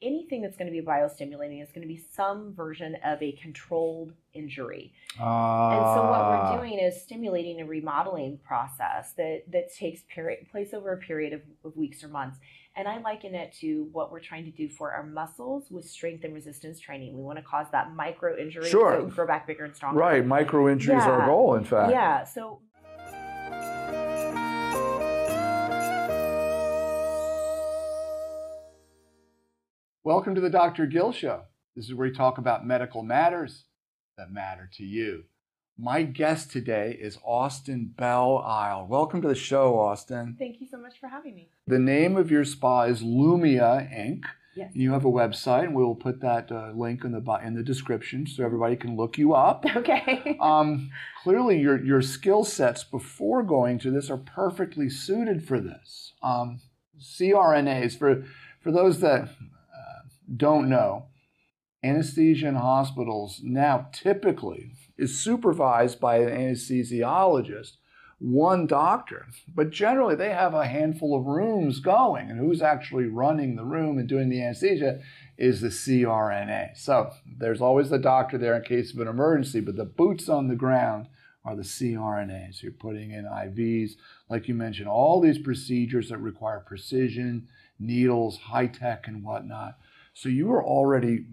anything that's going to be biostimulating is going to be some version of a controlled injury. Uh, And so what Ah. we're doing is stimulating a remodeling process that that takes place over a period of, of weeks or months. And I liken it to what we're trying to do for our muscles with strength and resistance training. We want to cause that micro injury Sure. so grow back bigger and stronger. Right, micro injury is our goal, in fact. Yeah. So Welcome to the Dr. Gil Show. This is where we talk about medical matters that matter to you. My guest today is Austyn Belle Isle. Welcome to the show, Austyn. thank you so much for having me. The name of your spa is Lumia Inc. Yes. You have a website, and we will put that uh, link in the in the description so everybody can look you up. Okay. Um, clearly, your your skill sets before going to this are perfectly suited for this. Um, CRNAs for for those that don't know, anesthesia in hospitals now typically is supervised by an anesthesiologist, one doctor, but generally they have a handful of rooms going, and who's actually running the room and doing the anesthesia is the CRNA. So there's always the doctor there in case of an emergency, but the boots on the ground are the CRNAs. You're putting in IVs, like you mentioned, all these procedures that require precision, needles, high tech, and whatnot. So you were already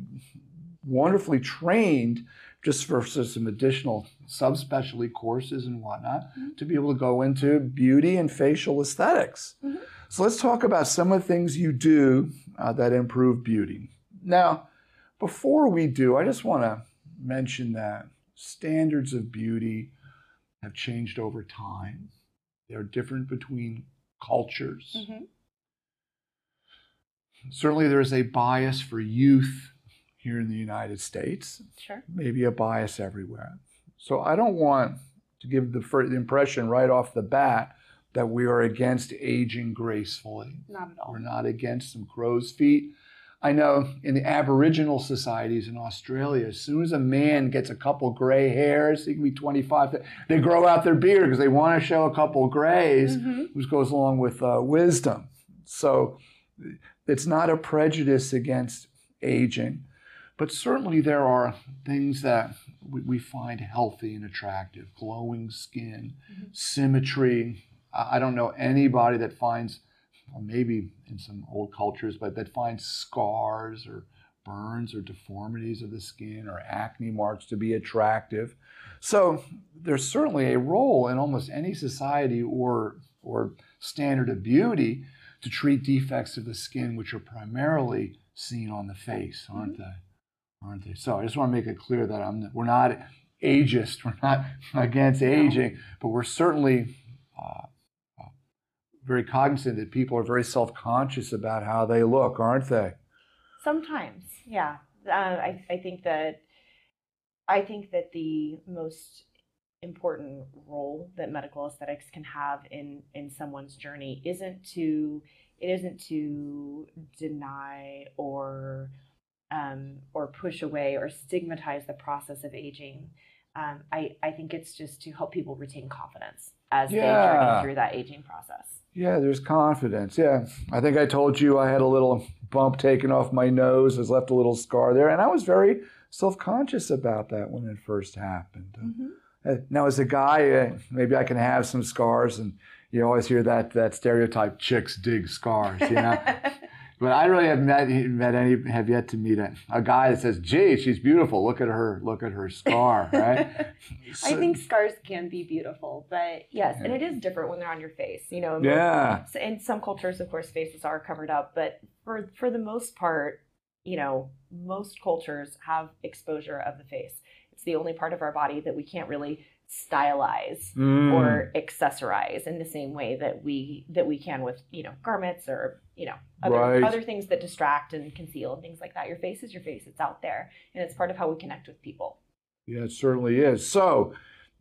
wonderfully trained just for some additional subspecialty courses and whatnot to be able to go into beauty and facial esthetics. Mhm. So let's talk about some of the things you do uh, that improve beauty. Now, before we do, I just want to mention that standards of beauty have changed over time. They're different between cultures. Mhm. Certainly, there is a bias for youth here in the United States, Sure. maybe a bias everywhere. So, I don't want to give the, the impression right off the bat that we are against aging gracefully. Not at all. We're not against some crow's feet. I know in the Aboriginal societies in Australia, as soon as a man gets a couple gray hairs, he can be 25, they grow out their beard because they want to show a couple grays, Mhm. which goes along with uh, wisdom. So it's not a prejudice against aging, but certainly there are things that we, we find healthy and attractive glowing skin, Mhm. symmetry. I I don't know anybody that finds or maybe in some old cultures, but that finds scars or burns or deformities of the skin or acne marks to be attractive. So there's certainly a role in almost any society or or standard of beauty to treat defects of the skin, which are primarily seen on the face, aren't they? Aren't they? So I just want to make it clear that I'm we're not ageist, we're not against No. aging, but we're certainly uh, very cognizant that people are very self-conscious about how they look, aren't they? Sometimes, yeah. Uh, I, I think that I think that the most important role that medical aesthetics can have in in someone's journey isn't to it isn't to deny or um, or push away or stigmatize the process of aging. Um, I, I think it's just to help people retain confidence as they Yeah. journey through that aging process. Yeah, there's confidence. Yeah. I think I told you I had a little bump taken off my nose, has left a little scar there, and I was very self-conscious about that when it first happened. Uh, Now, as a guy, uh, maybe I can have some scars, and you always hear that that stereotype: chicks dig scars, you know. but I really have met met any have yet to meet a, a guy that says, "Gee, she's beautiful. Look at her. Look at her scar." Right? I think scars can be beautiful, but yes, and it is different when they're on your face. You know, Yeah. So in some cultures, of course, faces are covered up, but for for the most part, you know, most cultures have exposure of the face. It's the only part of our body that we can't really stylize Mm. or accessorize in the same way that we that we can with you know garments or you know other Right. other things that distract and conceal and things like that. Your face is your face; it's out there, and it's part of how we connect with people. Yeah, it certainly is. So,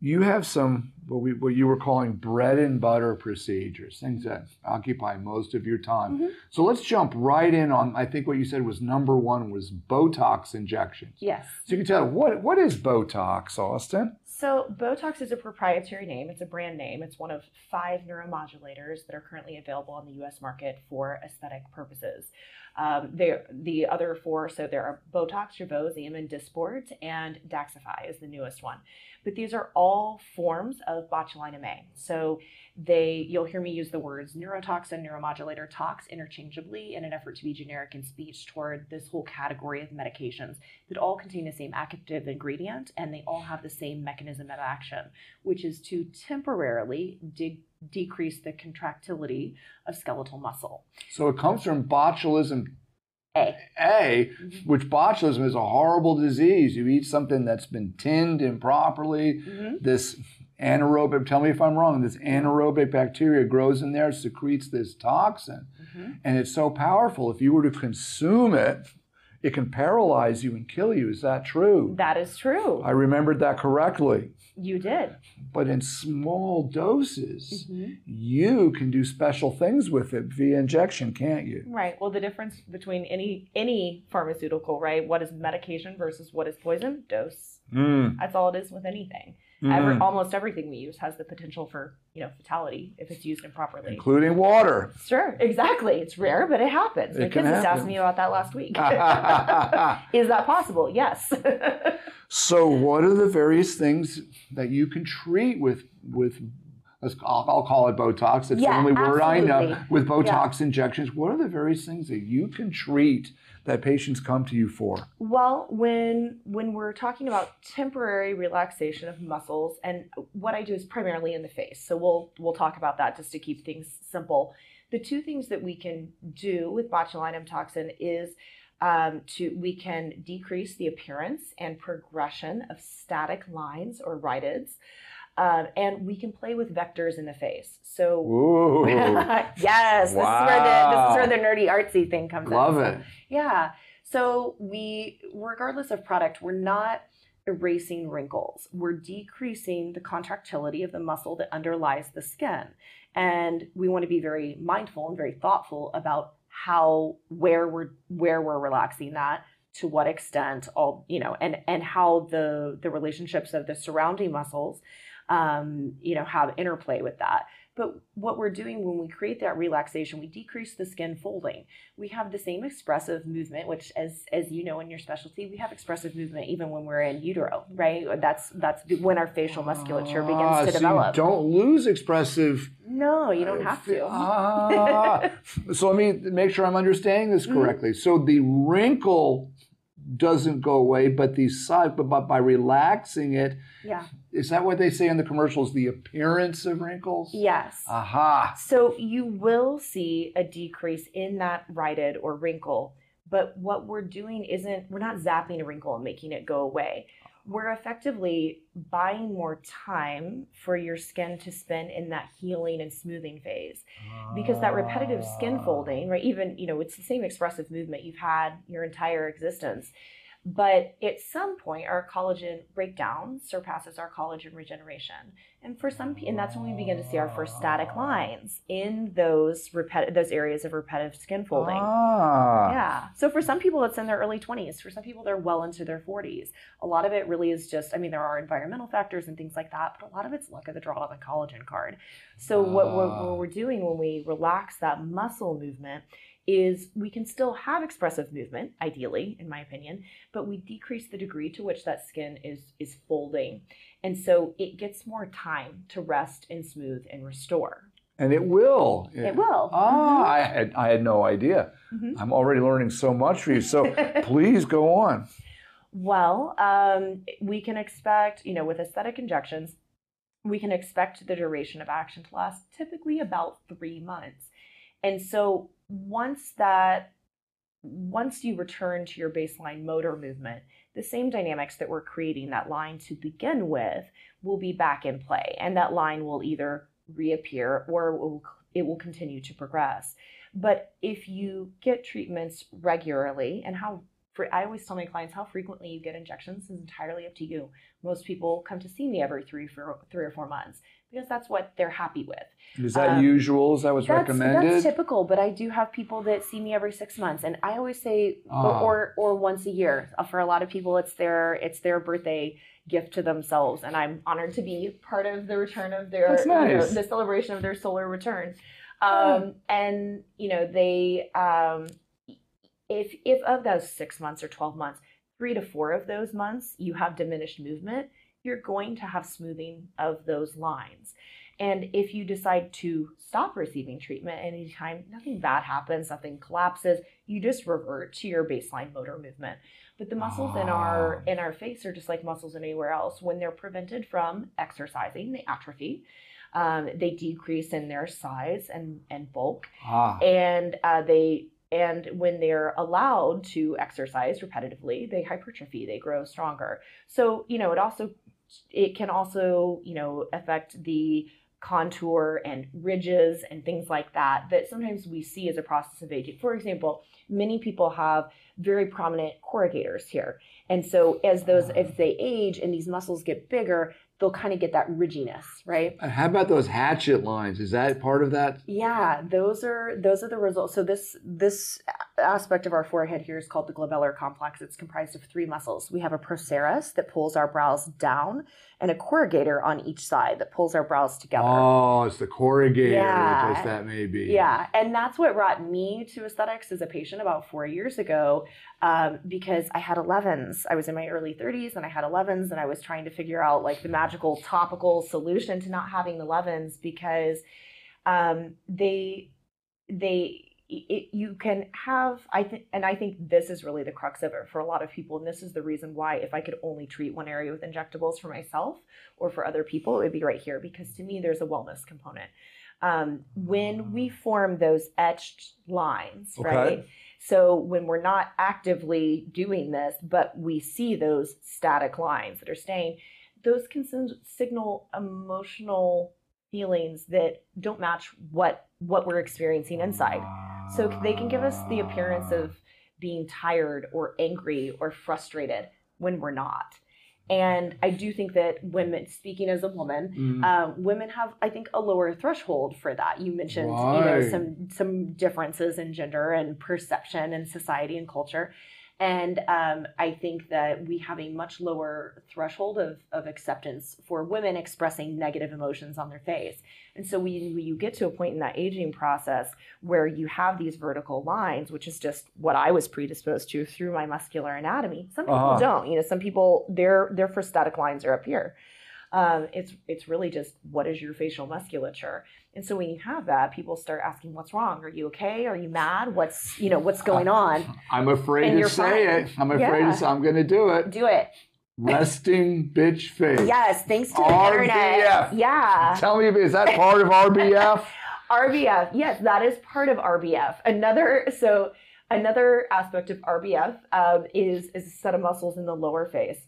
you have some what we what you were calling bread and butter procedures, things that occupy most of your time. Mhm. So let's jump right in on. I think what you said was number one was Botox injections. Yes. So you can tell what what is Botox, Austyn? So, Botox is a proprietary name. It's a brand name. It's one of five neuromodulators that are currently available on the US market for aesthetic purposes. Um, the other four, so there are Botox, Jeuveau, Xeomin, Dysport, and Daxxify is the newest one. But these are all forms of botulinum A. So they, you'll hear me use the words neurotoxin, neuromodulator, tox interchangeably in an effort to be generic in speech toward this whole category of medications that all contain the same active ingredient and they all have the same mechanism of action, which is to temporarily de- decrease the contractility of skeletal muscle. So it comes from botulism A. A, Mhm. which botulism is a horrible disease. You eat something that's been tinned improperly. Mhm. This anaerobic, tell me if I'm wrong, this anaerobic bacteria grows in there, secretes this toxin, Mhm. and it's so powerful. If you were to consume it, it can paralyze you and kill you. Is that true? That is true. I remembered that correctly. You did. But in small doses, Mhm. you can do special things with it via injection, can't you? Right. Well, the difference between any any pharmaceutical, right? What is medication versus what is poison? Dose. Mm. That's all it is with anything. Mm. Every, almost everything we use has the potential for you know fatality if it's used improperly. Including water. Sure, exactly. It's rare, but it happens. My It can kids just asked me about that last week. is that possible? Yes. so, what are the various things that you can treat with with? I'll, I'll call it Botox. It's Yeah, the only word I know. With Botox injections, what are the various things that you can treat that patients come to you for? Well, when when we're talking about temporary relaxation of muscles, and what I do is primarily in the face, so we'll we'll talk about that just to keep things simple. The two things that we can do with botulinum toxin is um, to we can decrease the appearance and progression of static lines or rhytids, um, and we can play with vectors in the face. So. Ooh, yes, this is where the this is where the nerdy artsy thing comes in. love it. yeah. So we, regardless of product, we're not erasing wrinkles. We're decreasing the contractility of the muscle that underlies the skin. And we want to be very mindful and very thoughtful about how where we're where we're relaxing that to what extent all you know and and how the the relationships of the surrounding muscles um you know have interplay with that but what we're doing when we create that relaxation, we decrease the skin folding. We have the same expressive movement, which, as as you know in your specialty, we have expressive movement even when we're in utero, right? That's that's when our facial musculature begins Ah, to so develop. You don't lose expressive. no, you don't have to. Ah. so let me make sure I'm understanding this Mhm. correctly. So the wrinkle doesn't go away, but these side, but, but by relaxing it, yeah. is that what they say in the commercials? The appearance of wrinkles. Yes. Aha. So you will see a decrease in that rhytid or wrinkle, but what we're doing isn't we're not zapping a wrinkle and making it go away. We're effectively buying more time for your skin to spend in that healing and smoothing phase. Because that repetitive skin ah. folding, right? Even, you know, it's the same expressive movement you've had your entire existence. But at some point, our collagen breakdown surpasses our collagen regeneration. And for some, and that's when we begin to see our first static lines in those repet- those areas of repetitive skin folding. Ah. Yeah. So for some people, it's in their early 20s. For some people, they're well into their 40s. A lot of it really is just, I mean, there are environmental factors and things like that, but a lot of it's luck of the draw of the collagen card. So what, what, Ah. what we're doing when we relax that muscle movement is we can still have expressive movement, ideally, in my opinion, but we decrease the degree to which that skin is is folding. And so it gets more time to rest and smooth and restore. And it will. It will. Ah, I had I had no idea. Mhm. I'm already learning so much from you. So please go on. Well, um, we can expect, you know, with aesthetic injections, we can expect the duration of action to last typically about three months. And so once that, once you return to your baseline motor movement, the same dynamics that we're creating that line to begin with will be back in play. And that line will either reappear or it will, it will continue to progress. But if you get treatments regularly, and how I always tell my clients how frequently you get injections is entirely up to you. Most people come to see me every three, four, three or four months because that's what they're happy with. Is that Um, usual? Is that what's That's, recommended? that's typical, but I do have people that see me every six months, and I always say, Ah. or, or or once a year. For a lot of people, it's their it's their birthday gift to themselves, and I'm honored to be part of the return of their That's you know, nice. the celebration of their solar return. Um, and you know they um, if if of those six months or 12 months, three to four of those months you have diminished movement, you're going to have smoothing of those lines. And if you decide to stop receiving treatment anytime, nothing bad happens, nothing collapses, you just revert to your baseline motor movement. But the muscles in our Ah. in our face are just like muscles anywhere else. When they're prevented from exercising, they atrophy. Um, they decrease in their size and, and bulk, Ah. and uh, they and when they're allowed to exercise repetitively, they hypertrophy. They grow stronger. So you know, it also it can also you know affect the contour and ridges and things like that that sometimes we see as a process of aging. For example, many people have very prominent corrugators here. And so as those ah. as they age and these muscles get bigger, they'll kind of get that ridginess, right? Uh, how about those hatchet lines? Is that part of that? Yeah, those are those are the results. So this this aspect of our forehead here is called the glabellar complex. It's comprised of three muscles. We have a procerus that pulls our brows down, and a corrugator on each side that pulls our brows together. Oh, it's the corrugator, Yeah. as that may be. Yeah, and that's what brought me to aesthetics as a patient about four years ago, um, because I had 11s. I was in my early 30s and I had 11s, and I was trying to figure out like the magical topical solution to not having 11s because um, they they it, you can have I think and I think this is really the crux of it for a lot of people and this is the reason why if I could only treat one area with injectables for myself or for other people it would be right here because to me there's a wellness component um, when we form those etched lines Okay. right so when we're not actively doing this but we see those static lines that are staying those can signal emotional feelings that don't match what what we're experiencing inside so they can give us the appearance of being tired or angry or frustrated when we're not. And I do think that women, speaking as a woman, Mm. um, women have, I think, a lower threshold for that. You mentioned, you know, some some differences in gender and perception and society and culture. And um, I think that we have a much lower threshold of, of acceptance for women expressing negative emotions on their face. And so when you, get to a point in that aging process where you have these vertical lines, which is just what I was predisposed to through my muscular anatomy. Some people Uh-huh. don't. You know, some people their their prosthetic lines are up here. Um, it's it's really just what is your facial musculature. And so when you have that, people start asking, "What's wrong? Are you okay? Are you mad? What's you know what's going on?" I'm afraid And to say fine. it. I'm afraid Yeah. to say I'm going to do it. Do it. Resting bitch face. Yes, thanks to the RBF. internet. Yeah. Tell me, is that part of RBF? RBF, yes, that is part of RBF. Another so another aspect of RBF um, is is a set of muscles in the lower face.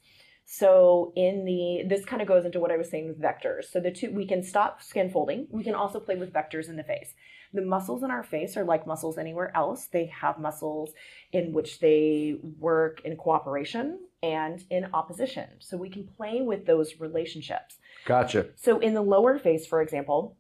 So in the this kind of goes into what I was saying with vectors. So the two we can stop skin folding. We can also play with vectors in the face. The muscles in our face are like muscles anywhere else. They have muscles in which they work in cooperation and in opposition. So we can play with those relationships. Gotcha. So in the lower face, for example,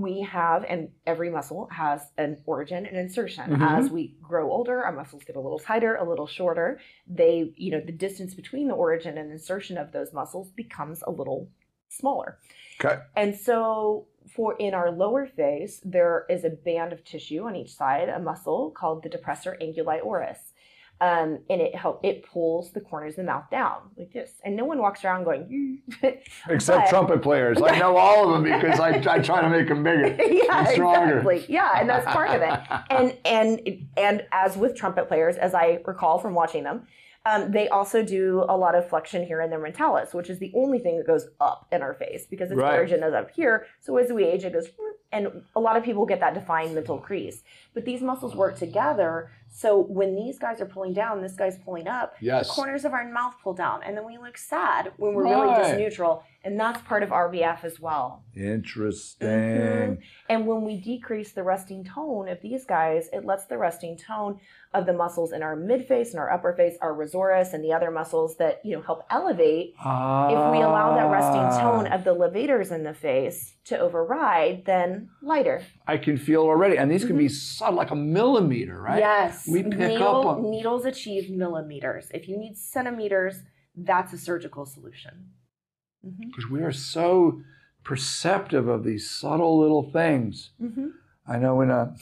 we have, and every muscle has an origin and insertion. Mhm. As we grow older, our muscles get a little tighter, a little shorter. They, you know, the distance between the origin and insertion of those muscles becomes a little smaller. Okay. And so for in our lower face, there is a band of tissue on each side, a muscle called the depressor anguli oris. Um, and it help it pulls the corners of the mouth down like this. And no one walks around going, Except But- trumpet players. I know all of them because I, I try to make them bigger. yeah, and stronger. exactly. Yeah, and that's part of it. And and and as with trumpet players, as I recall from watching them, um, they also do a lot of flexion here in their mentalis, which is the only thing that goes up in our face because its Right. origin is up here. So as we age, it goes, and a lot of people get that defined mental crease. But these muscles work together. So when these guys are pulling down, this guy's pulling up. Yes. The corners of our mouth pull down, and then we look sad when we're really just neutral, and that's part of RBF as well. Interesting. Mhm. And when we decrease the resting tone of these guys, it lets the resting tone of the muscles in our mid face and our upper face, our risorius, and the other muscles that you know help elevate. Ah. If we allow that resting tone Ah. of the levators in the face to override, then lighter. I can feel already. And these can be subtle, like a millimeter, right? Yes, We pick Needle- up on- needles achieve millimeters. If you need centimeters, that's a surgical solution. hmm Because we are so perceptive of these subtle little things. hmm I know in a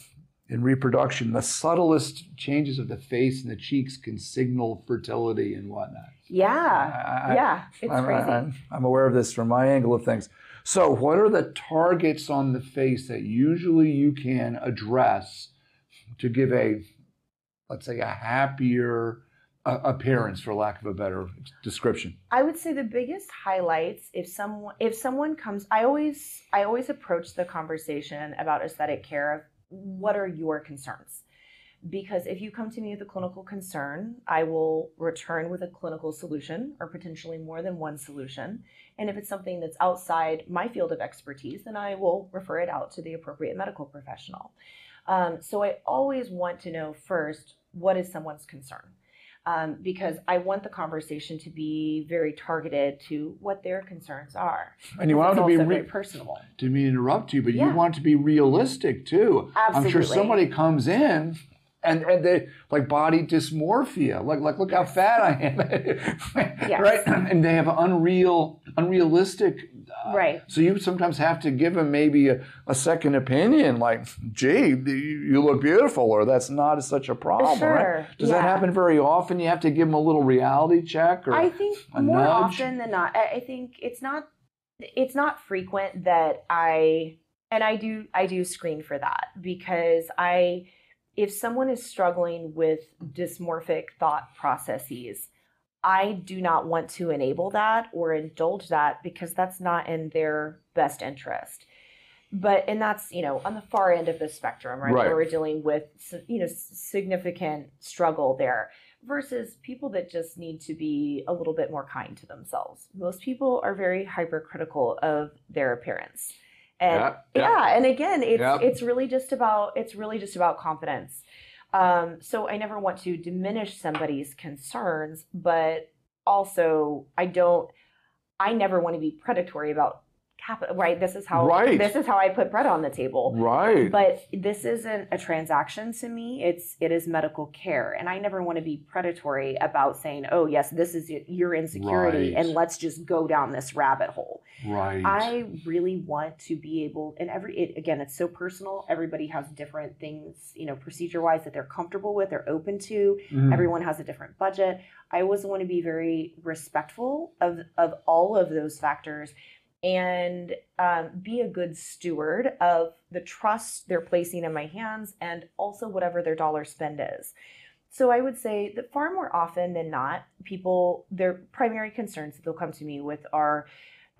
in reproduction, the subtlest changes of the face and the cheeks can signal fertility and whatnot. Yeah, I- I- yeah, it's I'm, crazy. I'm, I'm aware of this from my angle of things. So, what are the targets on the face that usually you can address to give a, let's say, a happier uh, appearance, for lack of a better description? I would say the biggest highlights if someone if someone comes I always I always approach the conversation about aesthetic care of what are your concerns? Because if you come to me with a clinical concern, I will return with a clinical solution or potentially more than one solution. And if it's something that's outside my field of expertise, then I will refer it out to the appropriate medical professional. Um, so I always want to know first what is someone's concern um, because I want the conversation to be very targeted to what their concerns are. And you want it to be re- very personal. didn't mean to interrupt you, but Yeah. you want to be realistic too. Absolutely. I'm sure somebody comes in and, and they like body dysmorphia, like like look how fat I am, right? And they have unreal, unrealistic. uh, Right. So you sometimes have to give them maybe a, a second opinion, like, "Gee, you you look beautiful," or "That's not such a problem." Sure, Right? Does that happen very often? You have to give them a little reality check, or I think a more nudge? often than not, I think it's not it's not frequent that I and I do I do screen for that because I if someone is struggling with dysmorphic thought processes, I do not want to enable that or indulge that because that's not in their best interest. But and that's you know on the far end of the spectrum, right? Right. Where we're dealing with you know significant struggle there versus people that just need to be a little bit more kind to themselves. Most people are very hypercritical of their appearance. And Yeah, yeah, yeah. and again, it's Yep. it's really just about it's really just about confidence. Um, so I never want to diminish somebody's concerns, but also I don't I never want to be predatory about capital right this is how Right. this is how I put bread on the table right? but this isn't a transaction to me it's it is medical care and i never want to be predatory about saying oh yes this is your insecurity Right. and let's just go down this rabbit hole right. i really want to be able and every it, again it's so personal everybody has different things you know procedure wise that they're comfortable with they're open to Mhm. everyone has a different budget i always want to be very respectful of of all of those factors and um, be a good steward of the trust they're placing in my hands and also whatever their dollar spend is. So i would say that far more often than not people their primary concerns that they'll come to me with are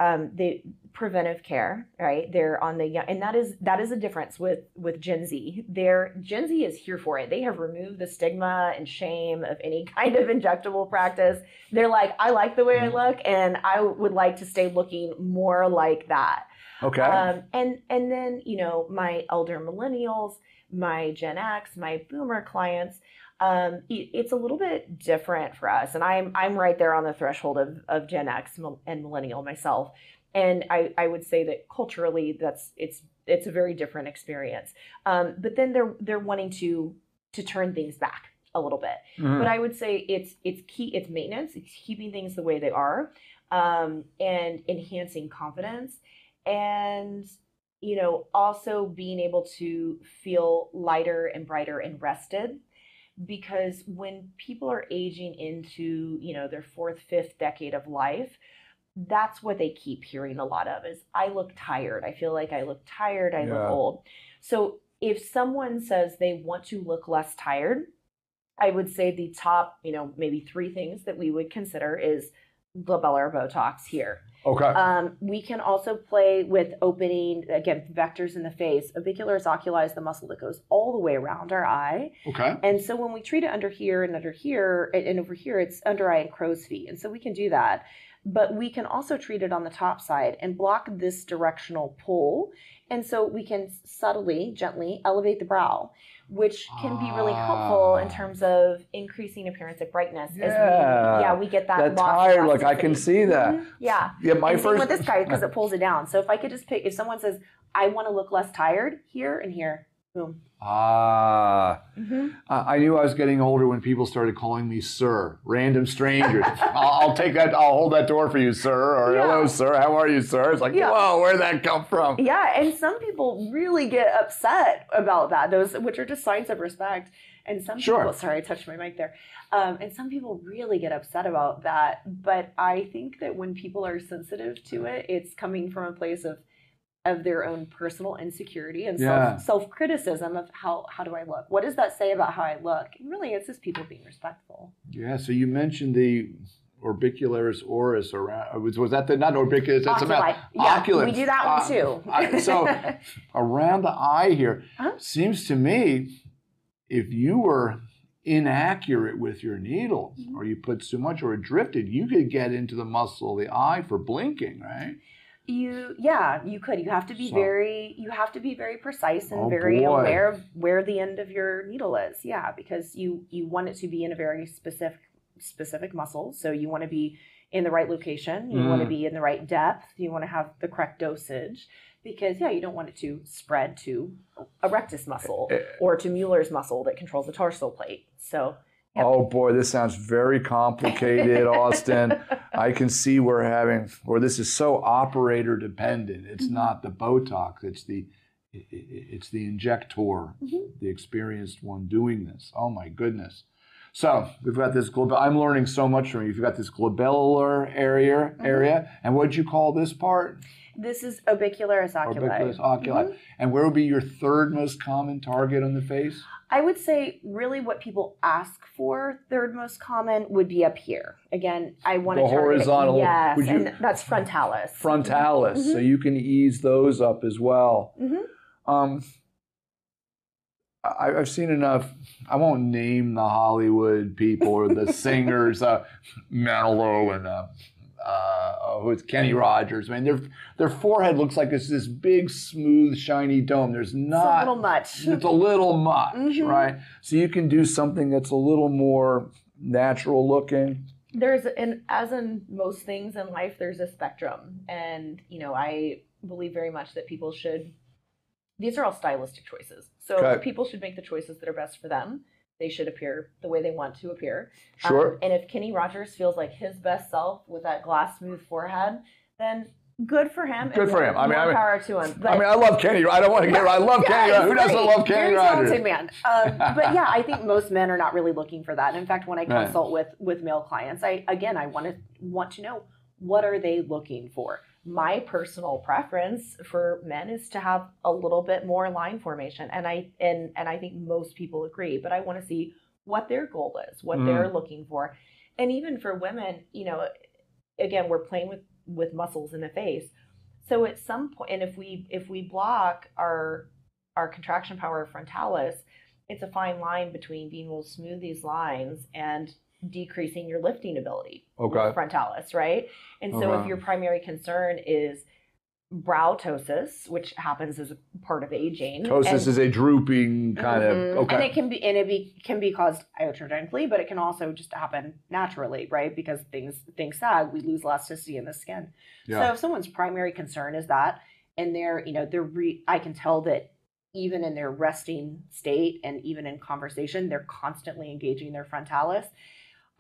um, the preventive care, right? They're on the young, and that is that is a difference with with Gen Z. They're Gen Z is here for it. They have removed the stigma and shame of any kind of injectable practice. They're like, I like the way I look, and I would like to stay looking more like that. okay. Um, and and then you know my elder millennials, my Gen X, my Boomer clients. Um, it- it's a little bit different for us, and I'm I'm right there on the threshold of of Gen X and millennial myself. And I, I would say that culturally, that's it's it's a very different experience. Um, but then they're they're wanting to to turn things back a little bit Mhm. but I would say it's it's key it's maintenance it's keeping things the way they are um, and enhancing confidence and you know also being able to feel lighter and brighter and rested because when people are aging into you know their fourth fifth decade of life that's what they keep hearing a lot of is i look tired i feel like i look tired i Yeah. look old so if someone says they want to look less tired I would say the top, you know, maybe three things that we would consider is glabellar Botox here. Okay. Um, we can also play with opening, again, vectors in the face. Orbicularis oculi is the muscle that goes all the way around our eye. okay. And so when we treat it under here and under here and over here, it's under eye and crow's feet. And so we can do that. But we can also treat it on the top side and block this directional pull. And so we can subtly, gently elevate the brow, which can be really helpful in Ah. terms of increasing appearance of brightness. As we, Yeah. yeah, we get that. That tired look, I can see that. Mhm, Yeah. Yeah, my and first. with this guy because it pulls it down. So if I could just pick, if someone says, I want to look less tired here and here, Boom. Ah, hmm I I knew I was getting older when people started calling me sir, random strangers. I'll, I'll take that. I'll hold that door for you, sir. Or Yeah. hello, sir. How are you, sir? It's like, Yeah. whoa, where'd that come from? Yeah, and some people really get upset about that. Those which are just signs of respect. And some Sure. people, sorry, I touched my mic there. Um, and some people really get upset about that. But I think that when people are sensitive to it, it's coming from a place of of their own personal insecurity and Yeah. self criticism of how how do I look? What does that say about how I look? And really, it's just people being respectful. Yeah. So you mentioned the orbicularis oris around. Was, was that the not orbicularis? That's about Yeah, oculus. we do that one Uh, too. I- so around the eye here Uh-huh. seems to me if you were inaccurate with your needle Mhm. or you put too much or it drifted you could get into the muscle of the eye for blinking right You, yeah, you could. You have to be So- very, you have to be very precise and Oh, very boy. aware of where the end of your needle is. Yeah, because you you want it to be in a very specific specific muscle. So you want to be in the right location. You want to Mm. be in the right depth. You want to have the correct dosage. Because yeah, you don't want it to spread to a rectus muscle Eh, or to Mueller's muscle that controls the tarsal plate. So Yep. oh boy this sounds very complicated austyn. I can see we're having or this is so operator dependent. It's Mhm. not the botox it's the it's the injector Mhm. the experienced one doing this. Oh my goodness. So we've got this globe i'm learning so much from you. You've got this globellar area area and what'd you call this part this is orbicularis oculi. Orbicularis oculi. Mhm. and where would be your third most common target on the face I would say really what people ask for, third most common, would be up here. Again, I want The to horizontal, Yes, you- and that's frontalis. frontalis so you can ease those up as well Mhm. um I, I've seen enough. I won't name the Hollywood people or the singers, uh, Manilow and uh, uh, who's Kenny Rogers. I mean, their their forehead looks like it's this big, smooth, shiny dome. There's It's a little much. It's a little much, Mhm. right? So you can do something that's a little more natural looking. There's and as in most things in life, there's a spectrum, and you know I believe very much that people should. These are all stylistic choices, so Okay. people should make the choices that are best for them. They should appear the way they want to appear. Sure. Um, and if Kenny Rogers feels like his best self with that glass smooth forehead, then good for him. Good for him. I mean, I mean- power to him. I mean, I love Kenny. I don't want to get. I love Yeah, Kenny. Who doesn't love Kenny Very Rogers? talented man. Um, but yeah, I think most men are not really looking for that. And in fact, when I Right. consult with with male clients, I again I want to want to know what are they looking for. My personal preference for men is to have a little bit more line formation, and I and and I think most people agree. But I want to see what their goal is, what Mm. they're looking for, and even for women, you know, again, we're playing with with muscles in the face. So at some point, and if we if we block our our contraction power of frontalis, it's a fine line between being able to smooth these lines and decreasing your lifting ability Okay. frontalis, right? And so Okay. if your primary concern is brow ptosis, which happens as a part of aging, Ptosis is a drooping kind Mhm. of. Okay. And it can be and it be can be caused iatrogenically, but it can also just happen naturally, right? Because things things sag, we lose elasticity in the skin. Yeah. So if someone's primary concern is that, and they're you know they're re- I can tell that even in their resting state and even in conversation, they're constantly engaging their frontalis.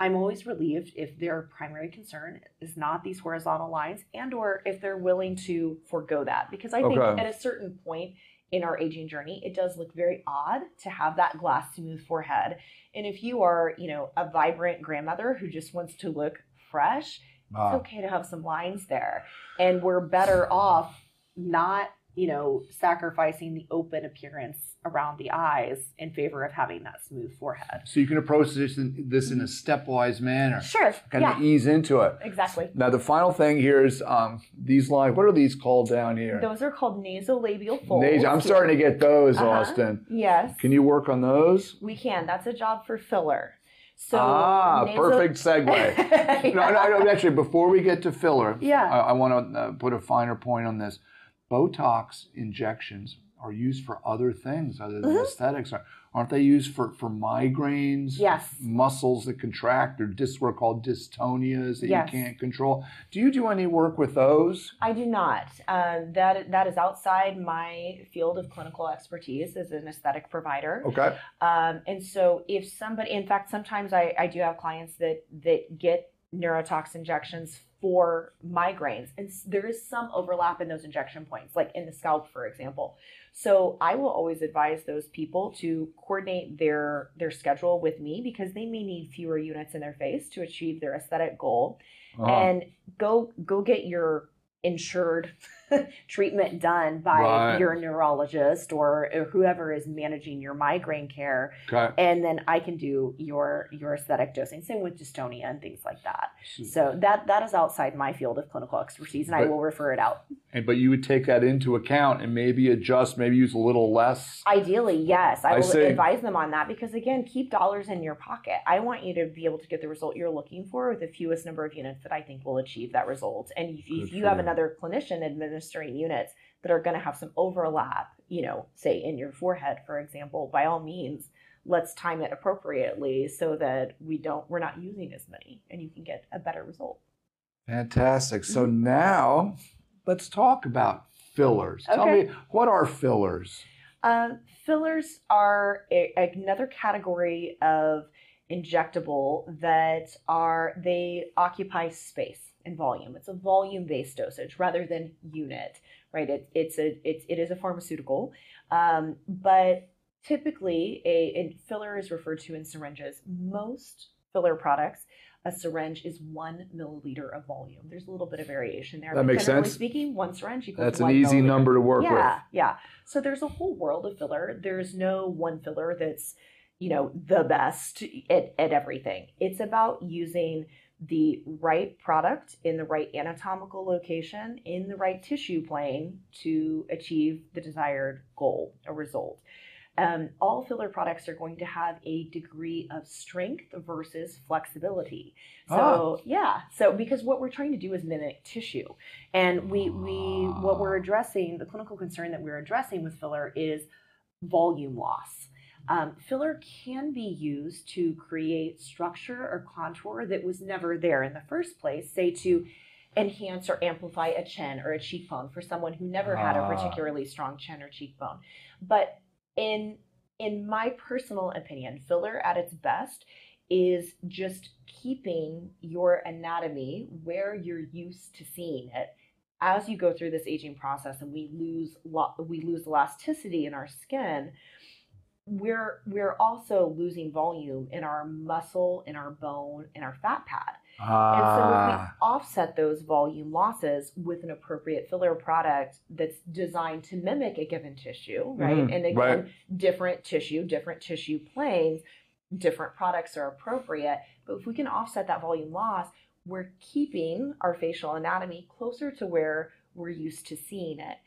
I'm always relieved if their primary concern is not these horizontal lines and or if they're willing to forego that because I think Okay. at a certain point in our aging journey it does look very odd to have that glass smooth forehead and if you are you know a vibrant grandmother who just wants to look fresh Ah. it's okay to have some lines there and we're better off not you know sacrificing the open appearance around the eyes in favor of having that smooth forehead So you can approach this in, this in a stepwise manner, sure kind yeah of ease into it. exactly Now the final thing here is um, these lines. What are these called down here? those are called nasolabial folds Nasal- I'm starting to get those, Uh-huh. Austyn. yes Can you work on those? we can that's a job for filler so ah, nasal- perfect segue. no, no, no. Actually, before we get to filler, Yeah. I, I want to uh, put a finer point on this. Botox injections are used for other things other than Mhm. aesthetics. aren't they used for, for migraines? Yes. Muscles that contract or dis, we're called dystonias that Yes. you can't control. Do you do any work with those? I do not. Um, that that is outside my field of clinical expertise as an aesthetic provider. Okay. Um, and so, if somebody, in fact, sometimes I, I do have clients that that get neurotox injections for migraines, and there is some overlap in those injection points, like in the scalp, for example. So I will always advise those people to coordinate their their schedule with me because they may need fewer units in their face to achieve their aesthetic goal Uh-huh. and go go get your insured treatment done by Right. your neurologist or uh, whoever is managing your migraine care okay. and then I can do your your aesthetic dosing same with dystonia and things like that so that that is outside my field of clinical expertise and I will refer it out And but you would take that into account and maybe adjust, maybe use a little less. ideally yes I I will see. advise them on that because again keep dollars in your pocket I want you to be able to get the result you're looking for with the fewest number of units that I think will achieve that result and if, if you have another clinician administering units that are going to have some overlap you know say in your forehead for example by all means let's time it appropriately so that we don't we're not using as many and you can get a better result Fantastic. So now let's talk about fillers. Tell me, what are fillers? Uh, fillers are a, another category of injectable that are they occupy space and volume. It's a volume based dosage rather than unit, right? It, it's a it's it is a pharmaceutical, um, but typically a, filler is referred to in syringes. Most filler products. A syringe is one milliliter of volume. There's a little bit of variation there. That but makes sense. Speaking, one syringe equals That's an easy milliliter. number to work yeah, with. Yeah, So there's a whole world of filler. There's no one filler that's, you know, the best at, at everything. It's about using the right product in the right anatomical location in the right tissue plane to achieve the desired goal or result. Um, all filler products are going to have a degree of strength versus flexibility. So yeah, so because what we're trying to do is mimic tissue, and we we what we're addressing, the clinical concern that we're addressing with filler is volume loss. Um, filler can be used to create structure or contour that was never there in the first place, say to enhance or amplify a chin or a cheekbone for someone who never had a Ah. particularly strong chin or cheekbone. But in in my personal opinion, filler at its best is just keeping your anatomy where you're used to seeing it as you go through this aging process and we lose lo- we lose elasticity in our skin we're we're also losing volume in our muscle in our bone in our fat pad and so if we Ah, offset those volume losses with an appropriate filler product that's designed to mimic a given tissue, right? Mhm, and again, right. different tissue, different tissue planes, different products are appropriate. But if we can offset that volume loss, we're keeping our facial anatomy closer to where we're used to seeing it.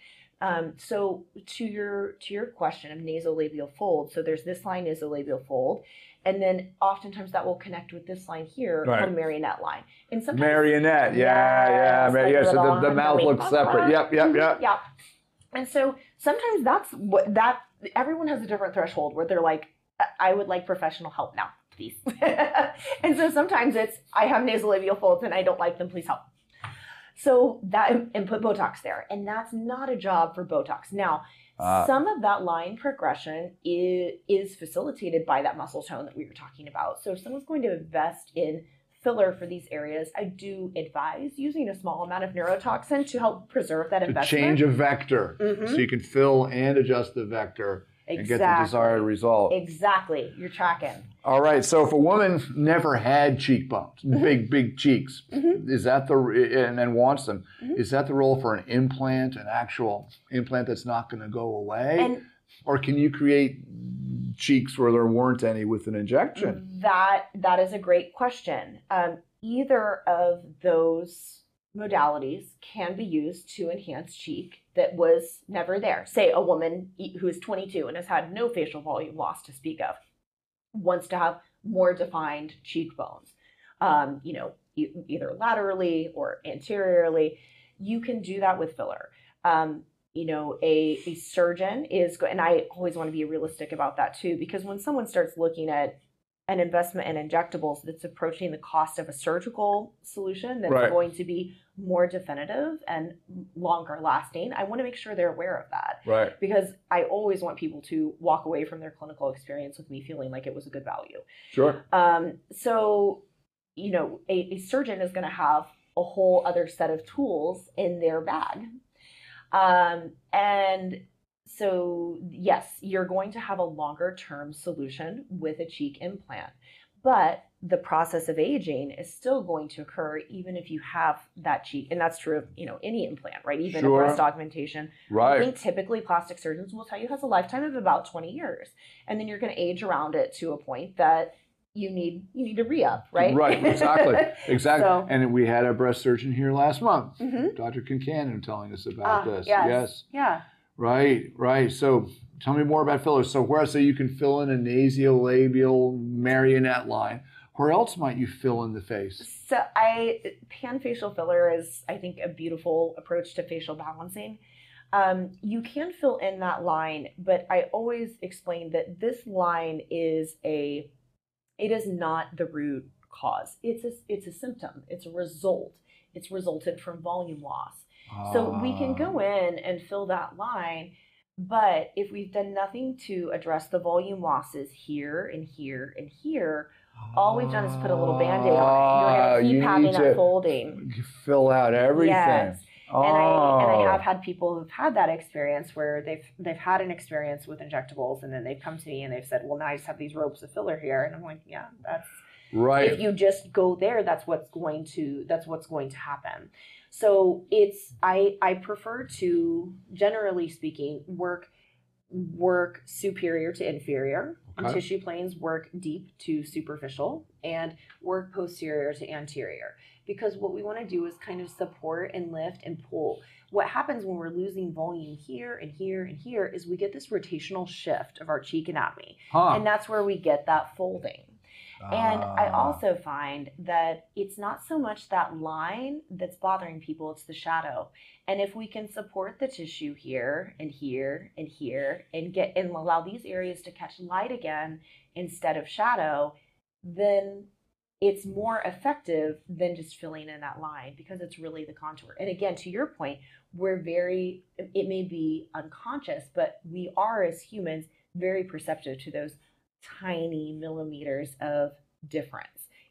Um, so to your to your question of nasolabial fold, so there's this line nasolabial fold, and then oftentimes that will connect with this line here Right. called marionette line. And sometimes marionette. Yeah, yeah, Yes, mar- like yeah. So the, the mouth looks separate. Yep, yep, Mhm, yep. Yeah. And so sometimes that's what that everyone has a different threshold where they're like, "I- I would like professional help now, please. and so sometimes it's I have nasolabial folds and I don't like them, please help. So that and put Botox there. And that's not a job for Botox. Now, Ah. some of that line progression is, is facilitated by that muscle tone that we were talking about. So if someone's going to invest in filler for these areas, I do advise using a small amount of neurotoxin to help preserve that To investment. change a vector, Mhm. so you can fill and adjust the vector and get the desired result. Exactly. You're tracking. All right. So if a woman never had cheekbones, Mm-hmm. big big cheeks, is that the and then wants them? Mhm. Is that the role for an implant, an actual implant that's not going to go away, And or can you create cheeks where there weren't any with an injection? that that is a great question. Um, either of those modalities can be used to enhance cheek that was never there. Say a woman who is 22 and has had no facial volume loss to speak of wants to have more defined cheekbones, um, you know, e- either laterally or anteriorly. You can do that with filler. Um, you know, a, a surgeon is, go- and I always want to be realistic about that too, because when someone starts looking at an investment in injectables that's approaching the cost of a surgical solution that's Right. going to be more definitive and longer lasting, I want to make sure they're aware of that Right. because I always want people to walk away from their clinical experience with me feeling like it was a good value. Sure. Um, so, you know, a, a surgeon is going to have a whole other set of tools in their bag. Um, and so, yes, you're going to have a longer term solution with a cheek implant, but the process of aging is still going to occur even if you have that cheek. And that's true of, you know, any implant, right? Even Sure. a breast augmentation. right I think typically plastic surgeons will tell you has a lifetime of about 20 years. And then you're going to age around it to a point that you need you need to re-up, right? Right. Exactly. Exactly. So- and we had a breast surgeon here last month, Mhm. Dr. Kincannon, telling us about Ah, this. yes. yes. Yeah. Right, right. So tell me more about fillers. So where so you can fill in a nasolabial marionette line. Where else might you fill in the face? So I pan facial filler is I think a beautiful approach to facial balancing. Um, you can fill in that line, but I always explain that this line is a it is not the root cause. It's a it's a symptom. It's a result. It's resulted from volume loss. So we can go Ah, in and fill that line, but if we've done nothing to address the volume losses here and here and here, all we've done is put a little band-aid on it. Ah, You're gonna you keep having need that to folding. Fill out everything. Yes. Oh. And I and I have had people who've had that experience where they've they've had an experience with injectables and then they've come to me and they've said, Well now I just have these ropes of filler here and I'm like, Yeah, that's right. if you just go there that's what's going to that's what's going to happen so it's i i prefer to generally speaking work work superior to inferior. And Okay. tissue planes work deep to superficial and work posterior to anterior. Because what we want to do is kind of support and lift and pull. What happens when we're losing volume here and here and here is we get this rotational shift of our cheek anatomy. Huh. and that's where we get that folding and I Ah. also find that it's not so much that line that's bothering people, it's the shadow. And if we can support the tissue here and here and here and get and allow these areas to catch light again instead of shadow, then it's more effective than just filling in that line because it's really the contour. And again, to your point, we're very, it may be unconscious, but we are as humans very perceptive to those tiny millimeters of difference.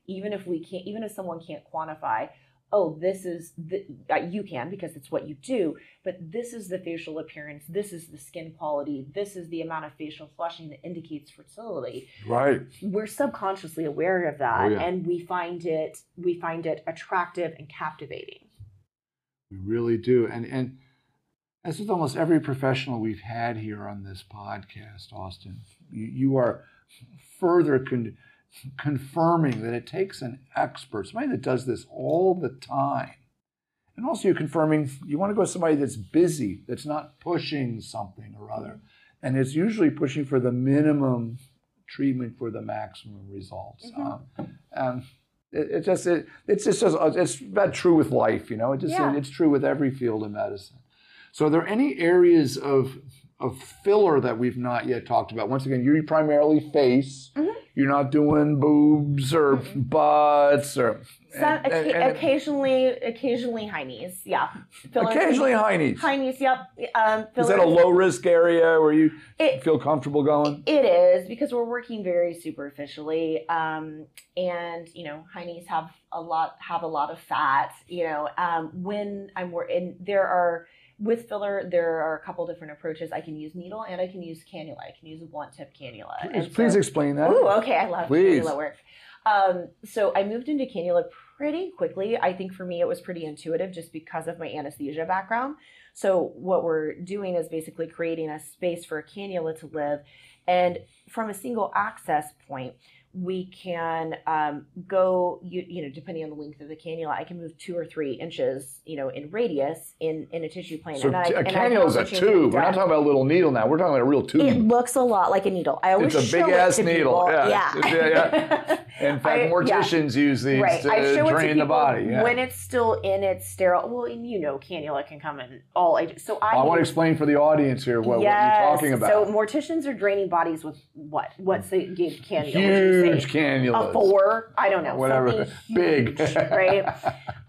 Even if we can't, even if someone can't quantify, oh, this is the, uh, you can because it's what you do, but this is the facial appearance, this is the skin quality, this is the amount of facial flushing that indicates fertility. right. We're subconsciously aware of that, Oh, yeah. and we find it we find it attractive and captivating. We really do. And and as with almost every professional we've had here on this podcast, Austyn, you, you are further con- confirming that it takes an expert, somebody that does this all the time. And also, you're confirming you want to go with somebody that's busy, that's not pushing something or other, and it's usually pushing for the minimum treatment for the maximum results. Mhm. Um, um, it, it just it, it's just it's about true with life, you know. It just Yeah. it's true with every field of medicine. So, are there any areas of of filler that we've not yet talked about? Once again, you primarily face. Mhm. You're not doing boobs or Mm-mm. butts or Some, and- and- and- occasionally, occasionally heinies, yeah. Fillers- occasionally heinies. heinies, yep. Um, Is that a low risk area where you It, feel comfortable going? It is because we're working very superficially, um, and you know, heinies have a lot have a lot of fat. You know, um, when I'm working, there are with filler, there are a couple different approaches. I can use needle and I can use cannula. I can use a blunt tip cannula. Please, And please explain that. Ooh, okay, I love Please. cannula work. Um, so I moved into cannula pretty quickly. I think for me it was pretty intuitive just because of my anesthesia background. So what we're doing is basically creating a space for a cannula to live. And from a single access point, we can um, go you, you know depending on the length of the cannula i can move two or three inches you know in radius in in a tissue plane So and I, t- a and I can cannula is a change it in tube. We're not talking about a little needle now. We're talking about a real tube. it looks a lot like a needle i always It's a big ass needle, people. yeah. yeah Yeah, In fact, I- yeah. morticians use these right i to show it to drain the body. Yeah. when it's still in its sterile well and you know cannula can come in all ages so i I want to explain for the audience here what, what you're talking about. So morticians are draining bodies with what? What's the cannula? you Huge cannulas. A four? I don't know. Whatever. something Big. huge, right?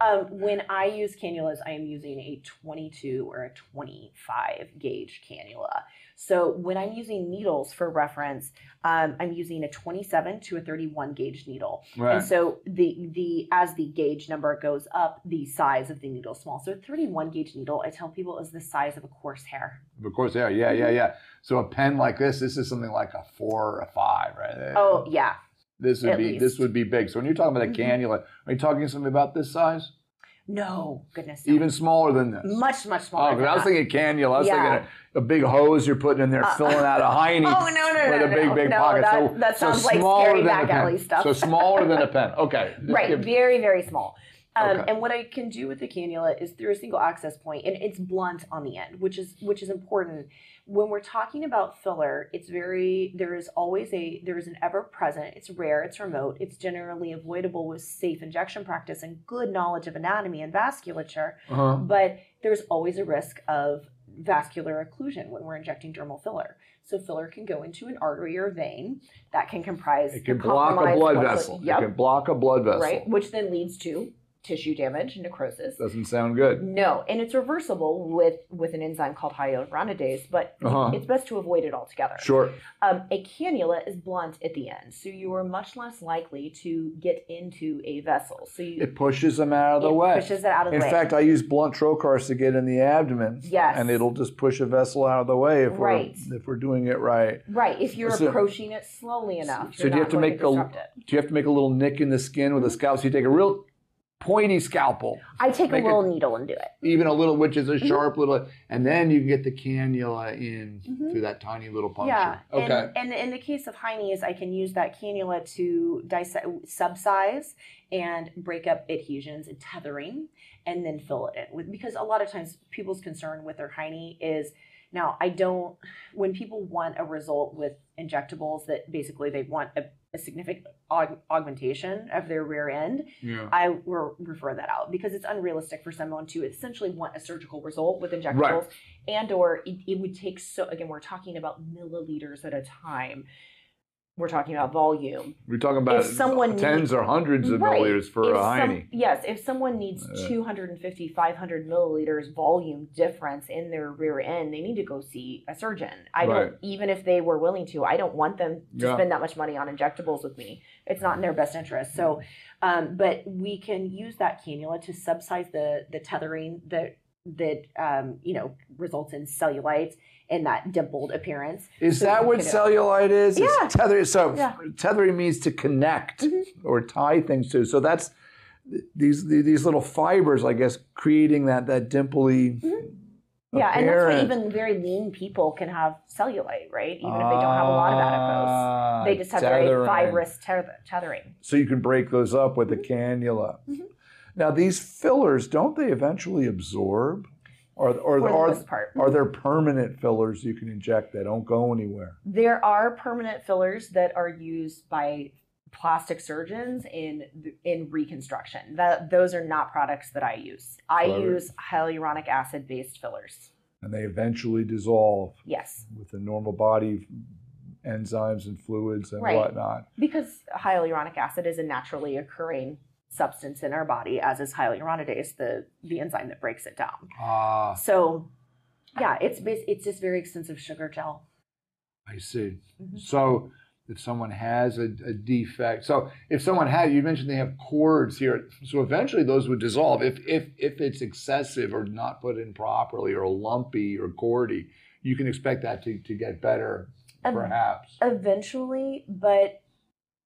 Um, when I use cannulas, I am using a 22 or a 25 gauge cannula. So when I'm using needles for reference, um, I'm using a 27 to a 31 gauge needle. right. And so the the as the gauge number goes up, the size of the needle small. So a 31 gauge needle, I tell people, is the size of a coarse hair. Of course, yeah, yeah, yeah, yeah. So a pen like this, this is something like a four or a five, right? Oh yeah, this would at be this would be big. So when you're talking about a Mhm. cannula, are you talking something about this size? no goodness, no. Even smaller than this? much much smaller. Oh, smaller. 'cause than I was that. thinking cannula. I was Yeah. thinking a, a big hose you're putting in there, Uh, filling out a hiney. Oh no no with no a big, no, big no, pocket. That, so that so sounds like smaller scary than back pen. alley stuff. So smaller than a pen. Okay. Just right, give- very very small. Um, Okay. And what I can do with the cannula is through a single access point, and it's blunt on the end, which is which is important. When we're talking about filler, it's very there is always a there is an ever present. It's rare. It's remote. It's generally avoidable with safe injection practice and good knowledge of anatomy and vasculature. Uh-huh. but there's always a risk of vascular occlusion when we're injecting dermal filler. So filler can go into an artery or vein that can comprise It can block a blood vessel. Yep. It can block a blood vessel. right, which then leads to tissue damage, necrosis. Doesn't sound good. No, and it's reversible with with an enzyme called hyaluronidase, but Uh-huh. it's best to avoid it altogether. Sure. Um, a cannula is blunt at the end, so you are much less likely to get into a vessel. So you It pushes them out of the way. pushes it out of the way. In fact, I use blunt trocars to get in the abdomen. Yes. And it'll just push a vessel out of the way if Right. we're if we're doing it right. right, if you're So- approaching it slowly enough, So do you have to make to a it. do you have to make a little nick in the skin with a scalpel? So you take a real pointy scalpel, I take Make a it- little needle and do it. even a little, which is a Mm-hmm. sharp little, and then you can get the cannula in Mhm. through that tiny little puncture. Yeah. Okay. And, and in the case of Heine's, I can use that cannula to dissect, subcise and break up adhesions and tethering and then fill it in with because a lot of times people's concern with their Heine is now I don't when people want a result with injectables that basically they want a, a significant aug- augmentation of their rear end yeah. I will refer that out because it's unrealistic for someone to essentially want a surgical result with injectables, and or it, it would take so again we're talking about milliliters at a time. We're talking about volume. We're talking about If someone tens or hundreds of Right. milliliters for a some- hiney. yes, if someone needs Yeah. 250, 500 milliliters volume difference in their rear end, they need to go see a surgeon. I Right. don't, even if they were willing to, I don't want them to Yeah. spend that much money on injectables with me. It's not in their best interest. So, um, but we can use that cannula to subcise the the tethering that that um, you know results in cellulite and that dimpled appearance. Is So that what cellulite is? Yeah. It's tethering. So Yeah. tethering means to connect Mhm. or tie things to. So that's these these little fibers, I guess, creating that that dimply. Yeah, and that's why even very lean people can have cellulite, right? Even if they don't have a lot of adipose. Ah, They just have very fibrous tether- tethering. So you can break those up with a cannula. Mhm. Now these fillers, don't they eventually absorb? Or, or, the are, part. are there permanent fillers you can inject that don't go anywhere? There are permanent fillers that are used by plastic surgeons in in reconstruction. That those are not products that I use. I use hyaluronic acid based fillers. And they eventually dissolve Yes, with the normal body enzymes and fluids and Right. whatnot. because hyaluronic acid is a naturally occurring substance in our body, as is hyaluronidase, the the enzyme that breaks it down. Ah, So, yeah, it's it's just very extensive sugar gel. I see. Mhm. So if someone has a, a defect, so if someone had, you mentioned they have cords here, so eventually those would dissolve if if if it's excessive or not put in properly or lumpy or cordy. You can expect that to, to get better, Um, perhaps. Eventually, but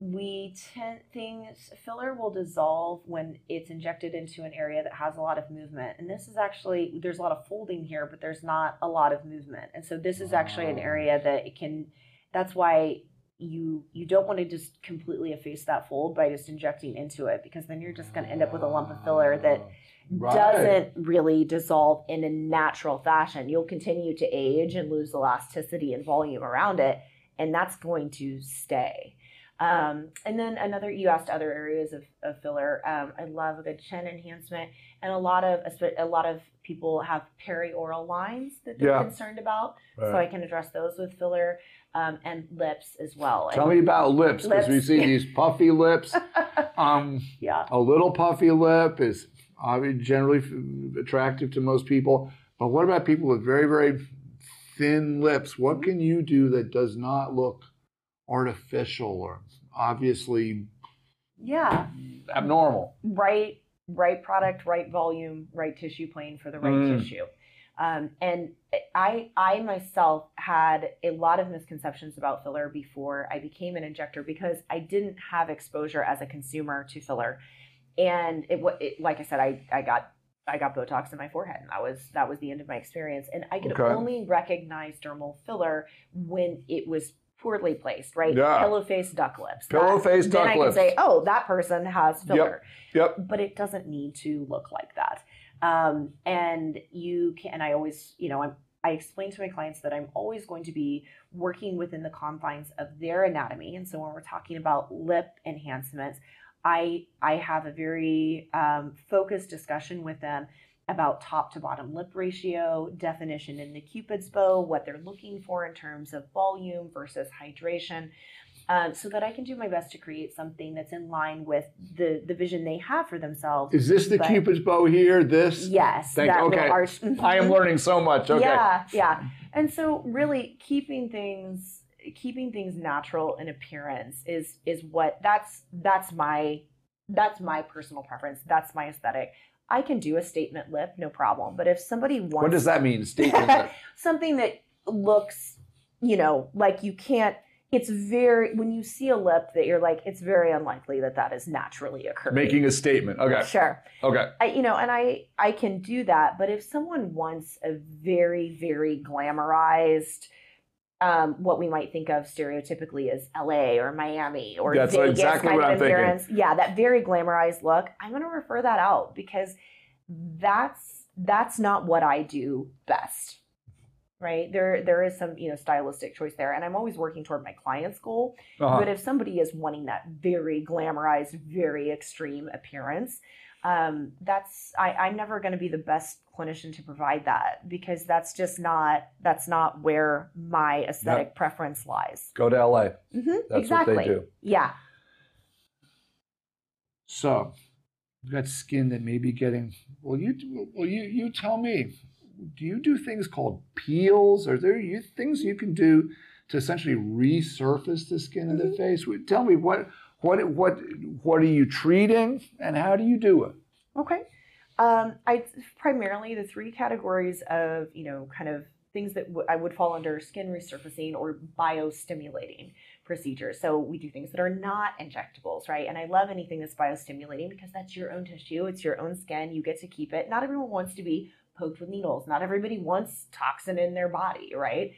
we tend things filler will dissolve when it's injected into an area that has a lot of movement. And this is actually there's a lot of folding here, but there's not a lot of movement. And so this is actually an area that it can that's why you you don't want to just completely efface that fold by just injecting into it because then you're just going to end up with a lump of filler that Right. doesn't really dissolve in a natural fashion. You'll continue to age and lose elasticity and volume around it, and that's going to stay. Um, and then another, you asked other areas of, of filler. Um, I love a good chin enhancement, and a lot of a lot of people have perioral lines that they're Yeah. concerned about, so I can address those with filler um, and lips as well. Tell And- me about lips because we see these puffy lips. Um, yeah, a little puffy lip is generally attractive to most people. But what about people with very, very thin lips? What can you do that does not look artificial or obviously yeah. abnormal? right right product right volume right tissue plane for the right Mm. tissue um, and i i myself had a lot of misconceptions about filler before i became an injector because i didn't have exposure as a consumer to filler and it, wa- it like i said i i got I got Botox in my forehead, and that was that was the end of my experience. And I could Okay. only recognize dermal filler when it was poorly placed, right? Yeah. Pillow face, duck lips. Pillow face, then duck I can say, oh, that person has filler Yep. but it doesn't need to look like that. Um, and you can, and I always, you know, I'm, I explain to my clients that I'm always going to be working within the confines of their anatomy. And so when we're talking about lip enhancements, I I have a very um, focused discussion with them about top to bottom lip ratio, definition in the cupid's bow, what they're looking for in terms of volume versus hydration, um, so that I can do my best to create something that's in line with the the vision they have for themselves. Is this the But- Cupid's bow here? This? Yes, Thank- that okay. arch- I am learning so much. Okay. Yeah, yeah. And so really keeping things keeping things natural in appearance is is what that's that's my that's my personal preference. That's my aesthetic. I can do a statement lip, no problem. But if somebody wants What does that mean? Statement. lip? something that looks, you know, like you can't it's very when you see a lip that you're like it's very unlikely that that is naturally occurring. Making a statement. Okay. Sure. Okay. I, you know, and I I can do that, but if someone wants a very very glamorized, um, what we might think of stereotypically as L.A. or Miami or That's Vegas exactly kind what of I'm thinking. yeah, that very glamorized look, I'm going to refer that out because that's that's not what I do best. Right there, there is some you know stylistic choice there, and I'm always working toward my client's goal. Uh-huh. But if somebody is wanting that very glamorized, very extreme appearance, um, that's I, I'm never going to be the best clinician to provide that because that's just not that's not where my aesthetic preference lies. Go to LA. mm-hmm. That's exactly. what they do. Yeah. So, you've got skin that may be getting. Well, you well you you tell me. Do you do things called peels? Are there you, things you can do to essentially resurface the skin of the face? Tell me what what what what are you treating and how do you do it? Okay. Um, I primarily the three categories of you know kind of things that w- I would fall under skin resurfacing or biostimulating procedures. So we do things that are not injectables, right? And I love anything that's biostimulating because that's your own tissue, it's your own skin, you get to keep it. Not everyone wants to be poked with needles. Not everybody wants toxin in their body, right?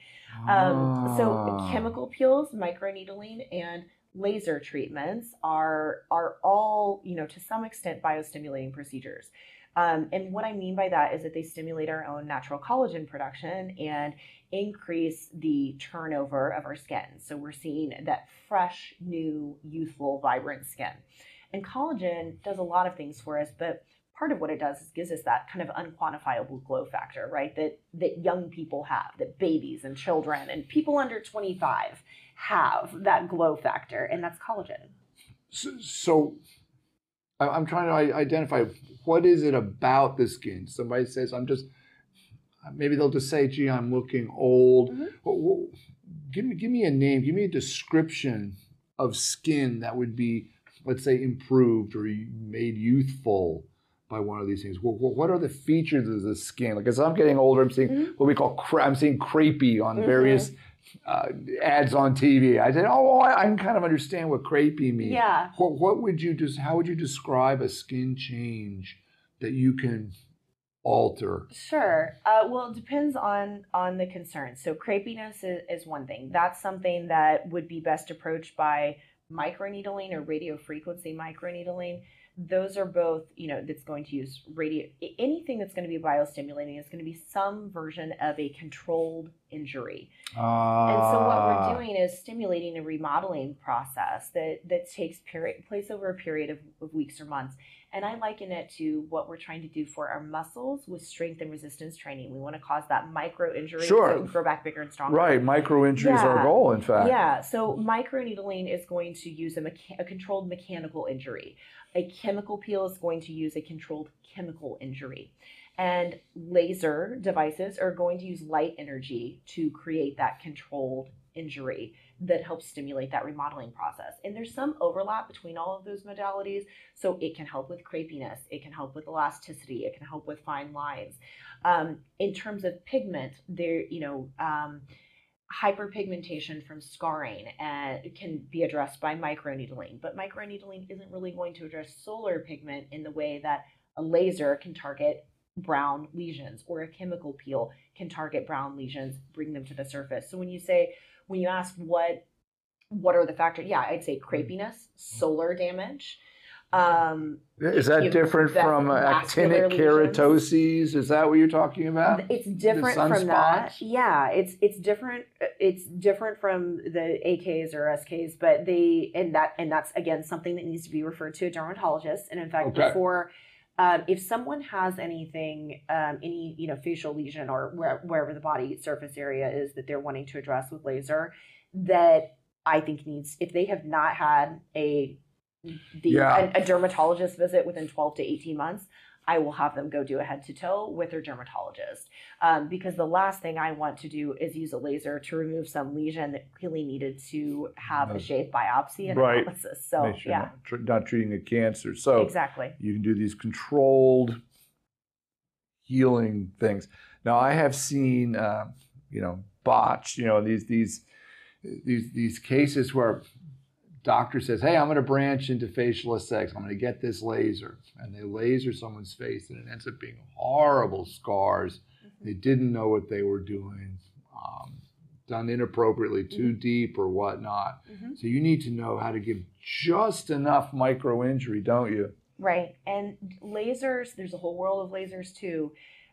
Um, so Ah. chemical peels, microneedling, and laser treatments are are all you know to some extent biostimulating procedures. Um, and what I mean by that is that they stimulate our own natural collagen production and increase the turnover of our skin. So we're seeing that fresh, new, youthful, vibrant skin. And collagen does a lot of things for us, but part of what it does is gives us that kind of unquantifiable glow factor, right? That that young people have, that babies and children and people under 25 have that glow factor, and that's collagen. So, so I- I'm trying to identify what is it about the skin. Somebody says I'm just maybe they'll just say, "Gee, I'm looking old." Mhm. Wh- wh- Give me give me a name. Give me a description of skin that would be, let's say, improved or made youthful by one of these things. What, what are the features of the skin? Like as I'm getting older, I'm seeing Mhm. what we call cra- I'm seeing crepey on Mhm. various uh, ads on TV. I said, "Oh, I, I can kind of understand what crepey means." Yeah. What, what would you just? How would you describe a skin change that you can alter? Sure. Uh, well, it depends on on the concern. So crepiness is, is one thing. That's something that would be best approached by microneedling or radio frequency microneedling those are both you know that's going to use radio anything that's going to be biostimulating is going to be some version of a controlled injury uh, and so what we're ah. doing is stimulating a remodeling process that that takes period, place over a period of, of weeks or months and I liken it to what we're trying to do for our muscles with strength and resistance training. We want to cause that micro injury sure. so grow back bigger and stronger. Right, micro injury is our goal, in fact. Yeah, so micro needling is going to use a, mecha- a controlled mechanical injury. A chemical peel is going to use a controlled chemical injury. And laser devices are going to use light energy to create that controlled injury that helps stimulate that remodeling process. And there's some overlap between all of those modalities. So it can help with crepiness, it can help with elasticity, it can help with fine lines. Um, in terms of pigment, there, you know, um, hyperpigmentation from scarring uh, can be addressed by microneedling, but microneedling isn't really going to address solar pigment in the way that a laser can target brown lesions or a chemical peel can target brown lesions, bring them to the surface. So when you say, when you ask what what are the factors, yeah, I'd say crepiness, solar damage, um, is that different from actinic keratoses? Is that what you're talking about? It's different from that. Yeah, it's it's different. It's different from the AKs or SKs, but they and that and that's again something that needs to be referred to a dermatologist. And in fact, okay. before. Um, if someone has anything, um, any you know facial lesion or where, wherever the body surface area is that they're wanting to address with laser, that I think needs if they have not had a the yeah. a, a, dermatologist visit within 12 to 18 months i will have them go do a head to toe with their dermatologist. Um, because the last thing i want to do is use a laser to remove some lesion that really needed to have a shave biopsy and right. analysis. So sure yeah. not, not treating a cancer. So exactly. you can do these controlled healing things. Now i have seen uh, you know botch you know these these these these cases where doctor says, Hey, I'm going to branch into facial aesthetics. I'm going to get this laser. And they laser someone's face, and it ends up being horrible scars. Mm-hmm. They didn't know what they were doing, um, done inappropriately, too mm-hmm. deep, or whatnot. Mm-hmm. So you need to know how to give just enough micro injury, don't you? Right. And lasers, there's a whole world of lasers too.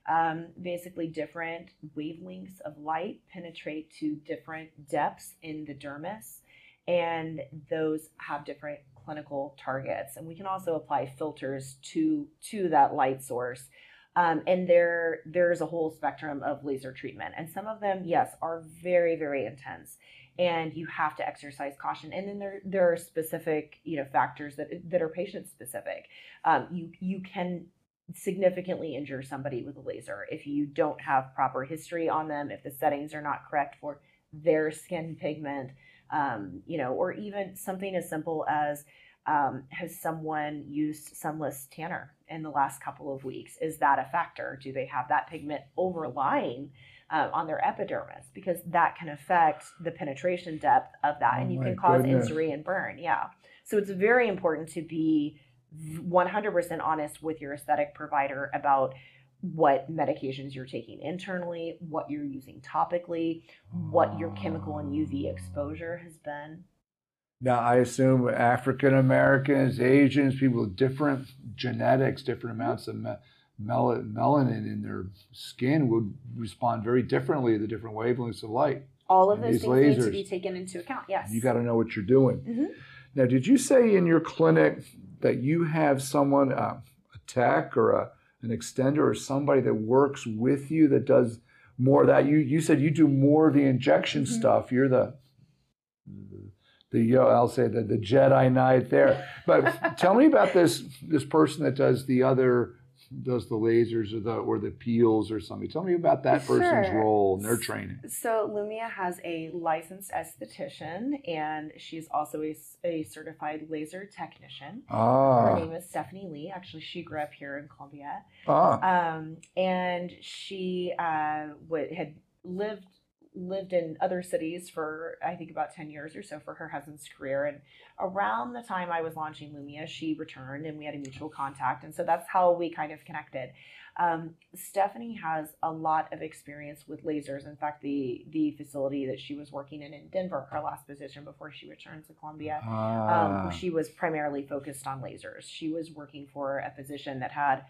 Um, basically, different wavelengths of light penetrate to different depths in the dermis and those have different clinical targets. And we can also apply filters to to that light source. Um, and there there's a whole spectrum of laser treatment, and some of them, yes, are very very intense, and you have to exercise caution. And then there there are specific you know factors that that are patient specific. Um, you you can significantly injure somebody with a laser if you don't have proper history on them, if the settings are not correct for their skin pigment um, you know, or even something as simple as um, has someone used sunless tanner in the last couple of weeks? Is that a factor? Do they have that pigment overlying uh, on their epidermis? Because that can affect the penetration depth of that, oh and you can cause goodness. injury and burn. Yeah. So it's very important to be 100% honest with your aesthetic provider about what medications you're taking internally, what you're using topically, what your chemical and UV exposure has been. Now, I assume African Americans, Asians, people with different genetics, different amounts of me- mel- melanin in their skin would respond very differently to the different wavelengths of light. All of those things lasers. need to be taken into account, yes. You got to know what you're doing. Mm-hmm. Now, did you say in your clinic that you have someone, uh, a tech or a an extender or somebody that works with you that does more of that. You you said you do more of the injection mm-hmm. stuff. You're the the yo I'll say the the Jedi Knight there. But tell me about this this person that does the other does the lasers or the or the peels or something. Tell me about that person's sure. role and their training. So Lumia has a licensed esthetician and she's also a, a certified laser technician. Ah. Her name is Stephanie Lee. Actually, she grew up here in Columbia. Ah. Um, and she uh, had lived lived in other cities for I think about 10 years or so for her husband's career. And around the time I was launching Lumia, she returned and we had a mutual contact. And so that's how we kind of connected. Um, Stephanie has a lot of experience with lasers. In fact, the the facility that she was working in in Denver, her last position before she returned to Columbia, Ah. um, she was primarily focused on lasers. She was working for a physician that had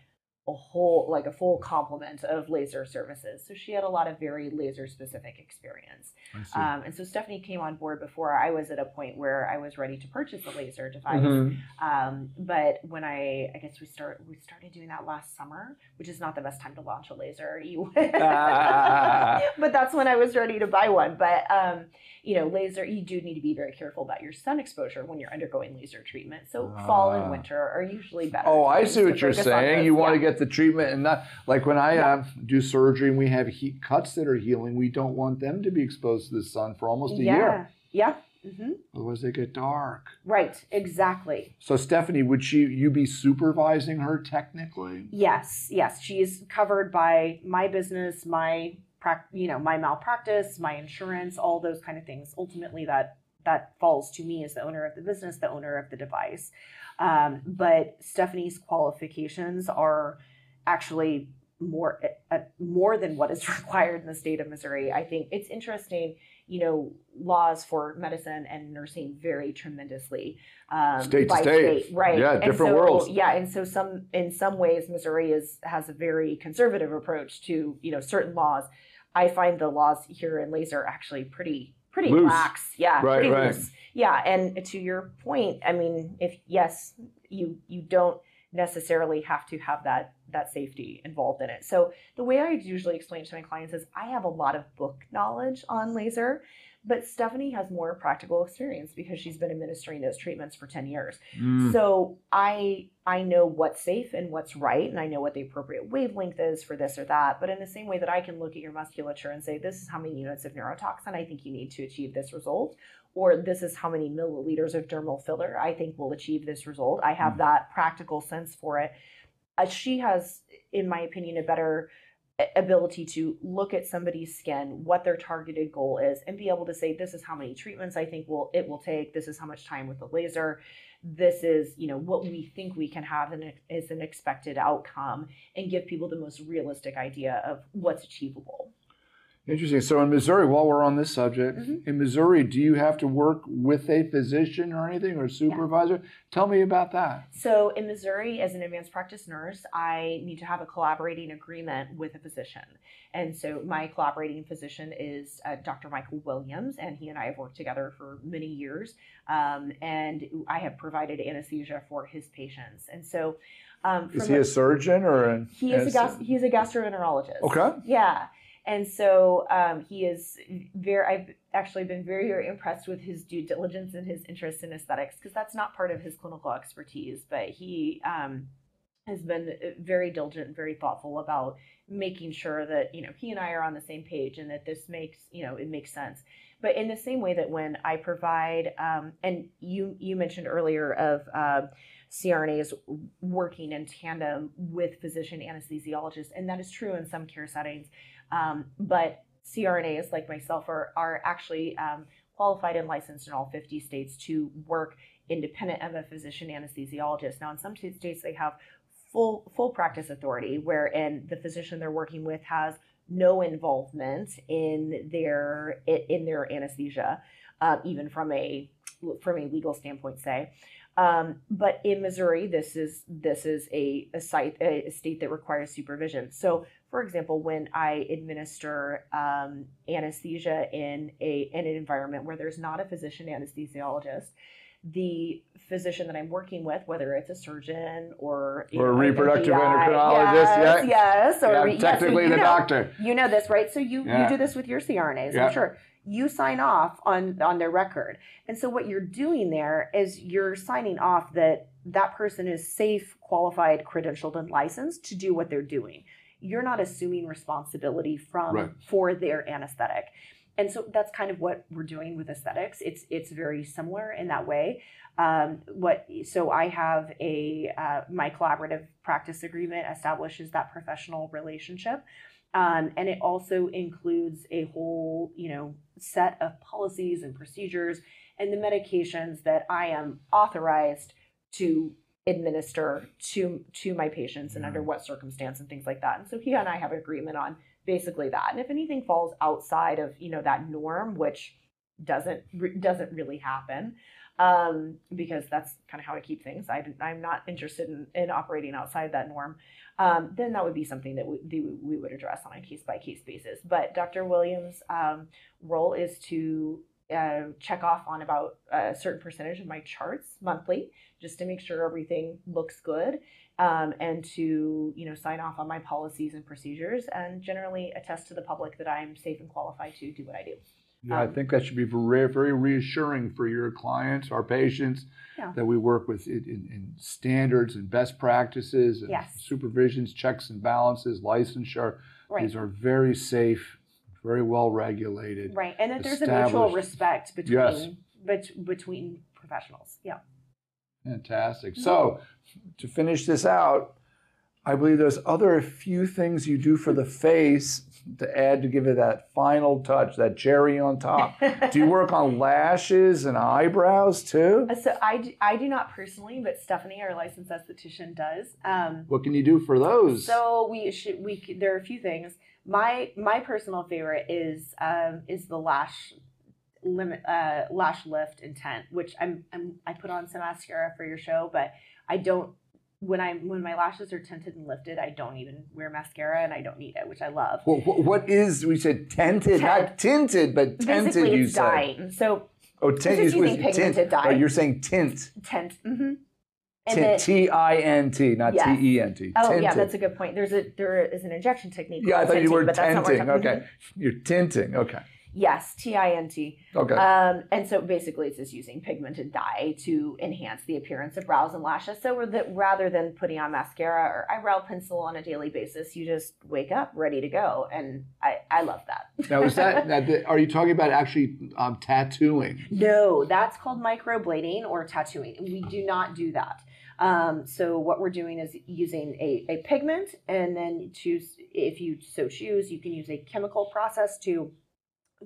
a whole, like a full complement of laser services. So she had a lot of very laser specific experience. Um, and so Stephanie came on board before I was at a point where I was ready to purchase a laser device. Mhm. Um, but when I, I guess we start, we started doing that last summer, which is not the best time to launch a laser. You, Ah. but that's when I was ready to buy one. But um, you know, laser, you do need to be very careful about your sun exposure when you're undergoing laser treatment. So fall Ah. and winter are usually better. Oh, I see what you're saying. You want to get the treatment and not like when I Yeah. uh, do surgery and we have heat cuts that are healing. We don't want them to be exposed to the sun for almost a yeah. year, Yeah. Mm-hmm. otherwise they get dark. Right. Exactly. So Stephanie, would she you be supervising her technically? Yes, yes, She's covered by my business, my you know, my malpractice, my insurance, all those kind of things. Ultimately, that that falls to me as the owner of the business, the owner of the device. Um, but Stephanie's qualifications are actually more uh, more than what is required in the state of Missouri. I think it's interesting. You know, laws for medicine and nursing vary tremendously um, State to by state. right? Yeah, And different so- worlds. Yeah, and so some in some ways Missouri is has a very conservative approach to you know certain laws. I find the laws here in laser actually pretty pretty Loose. lax. Yeah, Right, pretty right. loose. Yeah, and to your point, I mean, if yes, you you don't necessarily have to have that that safety involved in it. So the way I usually explain to my clients is I have a lot of book knowledge on laser, but Stephanie has more practical experience because she's been administering those treatments for 10 years. Mm. So I I know what's safe and what's right, and I know what the appropriate wavelength is for this or that. But in the same way that I can look at your musculature and say, this is how many units of neurotoxin I think you need to achieve this result, or this is how many milliliters of dermal filler I think will achieve this result. I have Mm. that practical sense for it. Uh, she has, in my opinion, a better ability to look at somebody's skin, what their targeted goal is, and be able to say, this is how many treatments I think will it will take. This is how much time with the laser this is you know what we think we can have and is an expected outcome and give people the most realistic idea of what's achievable Interesting. So in Missouri, while we're on this subject, Mhm. in Missouri, do you have to work with a physician or anything or supervisor? Tell me about that. so in missouri as an advanced practice nurse i need to have a collaborating agreement with a physician and so my collaborating physician is uh, dr michael williams and he and i have worked together for many years um, and i have provided anesthesia for his patients and so um, Is he a- a surgeon or an? he is a a gastroenterologist Okay. Yeah. And so um, he is very, I've actually been very, very impressed with his due diligence and his interest in aesthetics because that's not part of his clinical expertise. But he um, has been very diligent very thoughtful about making sure that, you know, he and I are on the same page and that this makes, you know, it makes sense. But in the same way that when I provide, um, and you you mentioned earlier of uh, CRNAs working in tandem with physician anesthesiologists, and that is true in some care settings. Um, but CRNAs like myself are are actually um, qualified and licensed in all 50 states to work independent of a physician anesthesiologist. Now, in some states, they have full full practice authority, wherein the physician they're working with has no involvement in their in their anesthesia, uh, even from a from a legal standpoint, say. Um, but in Missouri, this is this is a, a site a state that requires supervision. So, for example, when I administer um, anesthesia in a in an environment where there's not a physician anesthesiologist, the physician that I'm working with, whether it's a surgeon or Or a know, reproductive GI, endocrinologist, yes, yeah. yes, or Yeah, re- yes, technically the know, doctor. You know this, right? So you Yeah. you do this with your CRNAs, Yeah. I'm sure. You sign off on on their record, and so what you're doing there is you're signing off that that person is safe, qualified, credentialed, and licensed to do what they're doing. You're not assuming responsibility from Right. for their anesthetic. And so that's kind of what we're doing with aesthetics. It's it's very similar in that way. Um, what so I have a uh, my collaborative practice agreement establishes that professional relationship, Um, and it also includes a whole, you know, set of policies and procedures and the medications that I am authorized to administer to to my patients and under what circumstance and things like that. And so he and I have agreement on basically that. And if anything falls outside of you know that norm, which doesn't doesn't really happen, um, because that's kind of how I keep things. I, I'm not interested in, in operating outside that norm. Um, then that would be something that we, we would address on a case by case basis. But Dr. Williams' um, role is to uh, check off on about a certain percentage of my charts monthly just to make sure everything looks good um, and to you know sign off on my policies and procedures and generally attest to the public that i'm safe and qualified to do what i do yeah, um, I think that should be very, very reassuring for your clients, our patients, yeah. that we work with in, in, standards and best practices, and yes. supervisions, checks and balances, licensure. Right. These are very safe, very well regulated. Right, and that there's a mutual respect between yes. bet, between professionals. Yeah. Fantastic. Mm-hmm. So, to finish this out, I believe there's other few things you do for the face to add to give it that final touch, that cherry on top. do you work on lashes and eyebrows too? Uh, so I do, I do not personally, but Stephanie, our licensed esthetician, does. Um, what can you do for those? So we should we there are a few things. My my personal favorite is um, is the lash limit uh, lash lift intent, which I'm, I'm I put on some mascara for your show, but I don't when I when my lashes are tinted and lifted, I don't even wear mascara and I don't need it, which I love. Well, what is we said tinted, Tint. not tinted, but tinted. Basically, you it's said. dyeing. So oh, tint is using pigmented tint. dye. Oh, you're saying tint. Tint. Mm-hmm. Tint, T I N T, not T E N T. Oh yeah, that's a good point. There's a there is an injection technique. Yeah, I thought tinting, you were tinting. Okay, you're tinting. Okay. Yes, T I N T. Okay. Um, and so basically, it's just using pigmented dye to enhance the appearance of brows and lashes. So that rather than putting on mascara or eyebrow pencil on a daily basis, you just wake up ready to go, and I, I love that. now, is that, that are you talking about actually um, tattooing? No, that's called microblading or tattooing. We do not do that. Um, so what we're doing is using a, a pigment, and then choose if you so choose, you can use a chemical process to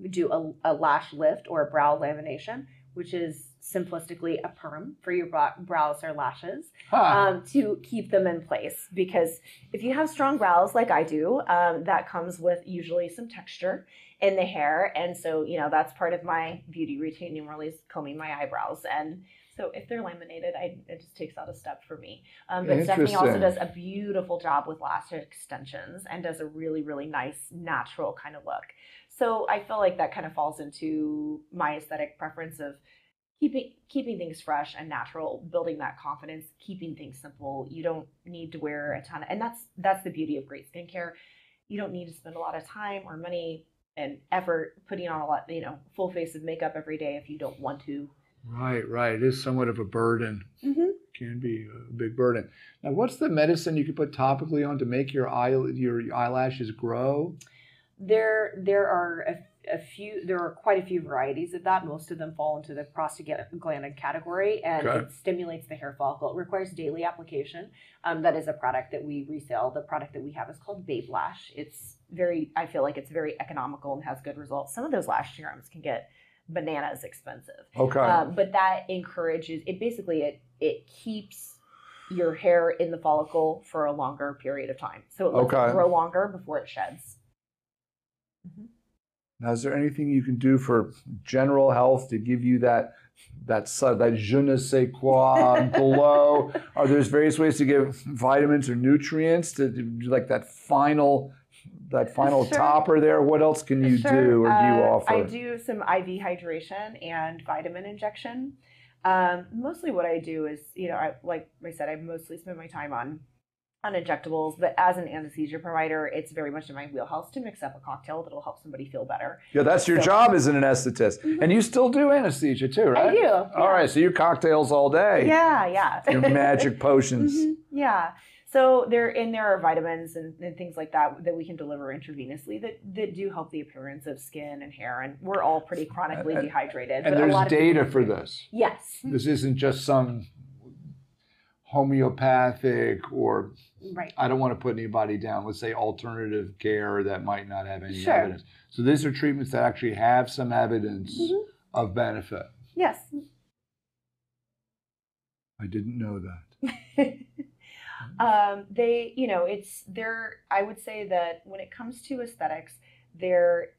do a, a lash lift or a brow lamination, which is simplistically a perm for your brows or lashes huh. um, to keep them in place. Because if you have strong brows like I do, um, that comes with usually some texture in the hair. And so, you know, that's part of my beauty routine, normally is combing my eyebrows. And so if they're laminated, I, it just takes out a step for me. Um, but Stephanie also does a beautiful job with lash extensions and does a really, really nice natural kind of look. So I feel like that kind of falls into my aesthetic preference of keeping keeping things fresh and natural, building that confidence, keeping things simple. You don't need to wear a ton of, and that's that's the beauty of great skincare. You don't need to spend a lot of time or money and effort putting on a lot, you know, full face of makeup every day if you don't want to. Right, right. It is somewhat of a burden. Mm-hmm. Can be a big burden. Now, what's the medicine you could put topically on to make your eye your eyelashes grow? There, there are a, a, few. There are quite a few varieties of that. Most of them fall into the prostaglandin category, and okay. it stimulates the hair follicle. It requires daily application. Um, that is a product that we resell. The product that we have is called Babe Lash. It's very. I feel like it's very economical and has good results. Some of those lash serums can get bananas expensive. Okay. Um, but that encourages it. Basically, it it keeps your hair in the follicle for a longer period of time, so it lets okay. it grow longer before it sheds. Mm-hmm. Now, is there anything you can do for general health to give you that that that je ne sais quoi glow? Are there various ways to give vitamins or nutrients to do like that final that final sure. topper there? What else can you sure. do or do you uh, offer? I do some IV hydration and vitamin injection. Um, mostly what I do is, you know, I, like I said, I mostly spend my time on on injectables, but as an anesthesia provider, it's very much in my wheelhouse to mix up a cocktail that'll help somebody feel better. Yeah, that's your so, job as an anesthetist. Mm-hmm. And you still do anesthesia too, right? I do. Yeah. All right, so you cocktails all day. Yeah, yeah. Your magic potions. Mm-hmm. Yeah. So there and there are vitamins and, and, things like that that we can deliver intravenously that, that do help the appearance of skin and hair. And we're all pretty chronically dehydrated. And there's data for this. Yes. This isn't just some homeopathic or Right. I don't want to put anybody down. Let's say alternative care that might not have any Sure. evidence. So these are treatments that actually have some evidence Mhm. of benefit. Yes. I didn't know that. um, they, you know, it's there. I would say that when it comes to aesthetics, there,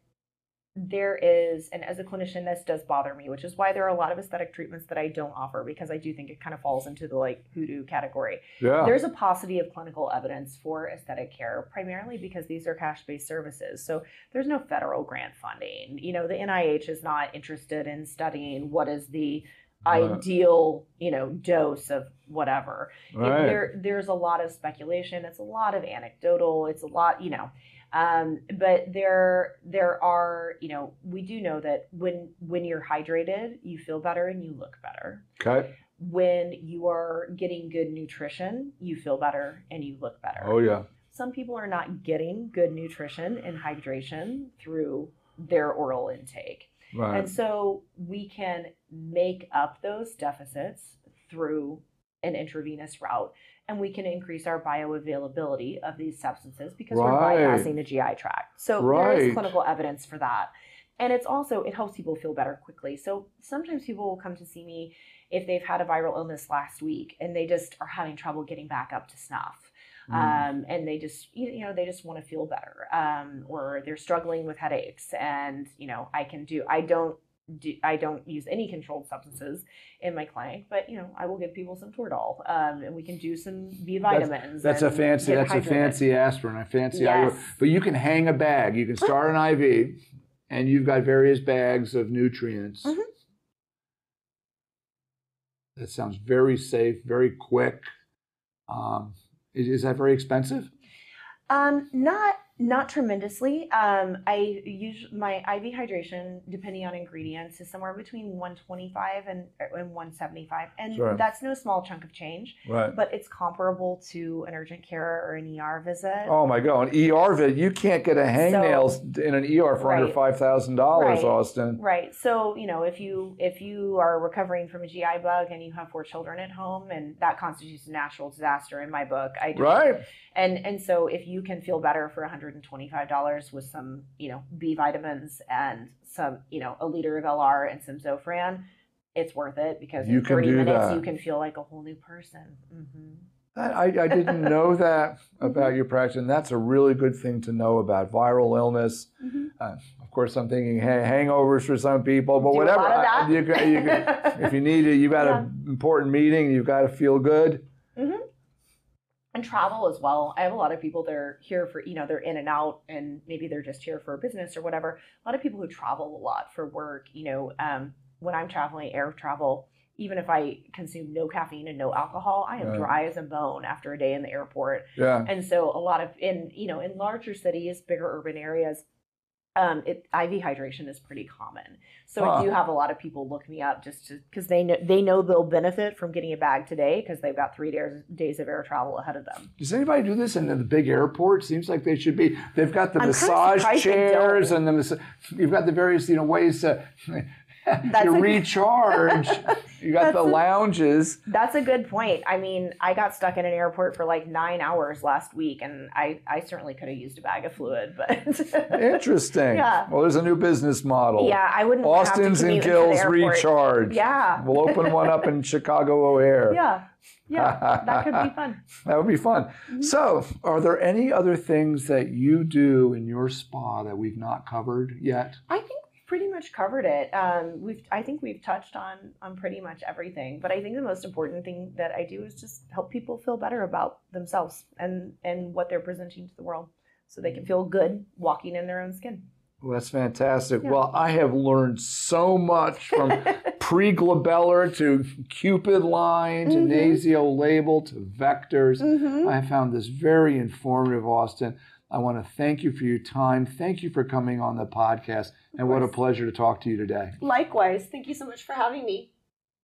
there is, and as a clinician, this does bother me, which is why there are a lot of aesthetic treatments that I don't offer because I do think it kind of falls into the like hoodoo category. Yeah. There's a paucity of clinical evidence for aesthetic care, primarily because these are cash based services. So there's no federal grant funding. You know, the NIH is not interested in studying what is the Right. ideal, you know, dose of whatever. Right. there, there's a lot of speculation. It's a lot of anecdotal. It's a lot, you know. Um, but there, there are, you know, we do know that when when you're hydrated, you feel better and you look better okay. when you are getting good nutrition, you feel better and you look better. Oh yeah. Some people are not getting good nutrition and hydration through their oral intake. Right. And so we can make up those deficits through an intravenous route and we can increase our bioavailability of these substances because Right. we're bypassing the GI tract. So there Right. is clinical evidence for that. And it's also it helps people feel better quickly. So sometimes people will come to see me if they've had a viral illness last week and they just are having trouble getting back up to snuff Mm. um, and they just you you know they just want to feel better um, or they're struggling with headaches and you know i can do i don't do i don't use any controlled substances in my clinic but you know i will give people some toradol um, and we can do some b vitamins That's a fancy. That's a fancy aspirin. A fancy. Yes. IV. But you can hang a bag. You can start an IV, and you've got various bags of nutrients. Mhm. That sounds very safe, very quick. Um, is, is that very expensive? Um, not not tremendously. Um, I use my IV hydration, depending on ingredients, is somewhere between 125 and and 175, and Sure. that's no small chunk of change. Right. But it's comparable to an urgent care or an ER visit. Oh my God! An ER visit, you can't get a hangnails in an ER for under five thousand dollars, Right. Austyn. Right. So, you know, if you if you are recovering from a GI bug and you have four children at home and that constitutes a natural disaster in my book. I do. Right. And and so if you can feel better for $125 with some, you know, B vitamins and some, you know, a liter of LR and some Zofran, it's worth it because You in can 30 do minutes that. you can feel like a whole new person. hmm I, I didn't know that about your practice, and that's a really good thing to know about viral illness. hmm Uh, of course, I'm thinking ha- hangovers for some people, but Do whatever. I- you can, you if you need it, you've got Yeah. an important meeting, you've got to feel good. And travel as well. I have a lot of people that are here for, you know, they're in and out and maybe they're just here for business or whatever. A lot of people who travel a lot for work, you know, um, when I'm traveling, air travel, even if I consume no caffeine and no alcohol, I am Right. dry as a bone after a day in the airport. Yeah. And so a lot of in, you know, in larger cities, bigger urban areas, um, it, IV hydration is pretty common. So Huh. I do have a lot of people look me up just because they know they know they'll benefit from getting a bag today because they've got three days days of air travel ahead of them. Does anybody do this in the big airport? Seems like they should be. They've got the I'm massage chairs and the you've got the various you know ways to, That's to a- recharge. you got the a- lounges. That's a good point. I mean, I got stuck in an airport for like nine hours last week, and I, I certainly could have used a bag of fluid, but Interesting. Yeah. Well, there's a new business model. yeah, I wouldn't. Austyn's have to and Gil's recharge. Yeah, We'll open one up in Chicago O'Hare. yeah, yeah. That could be fun. That would be fun. Mhm. So, are there any other things that you do in your spa that we've not covered yet? I think pretty much covered it. Um, we've I think we've touched on on pretty much everything. But I think the most important thing that I do is just help people feel better about themselves and and what they're presenting to the world, so they can feel good walking in their own skin. Well, that's fantastic. Yeah. Well, I have learned so much from preglabellar to cupid line to Mhm. nasolabial to vectors. Mhm. I found this very informative, Austyn. I want to thank you for your time. Thank you for coming on the podcast. And what a pleasure to talk to you today. Likewise, thank you so much for having me.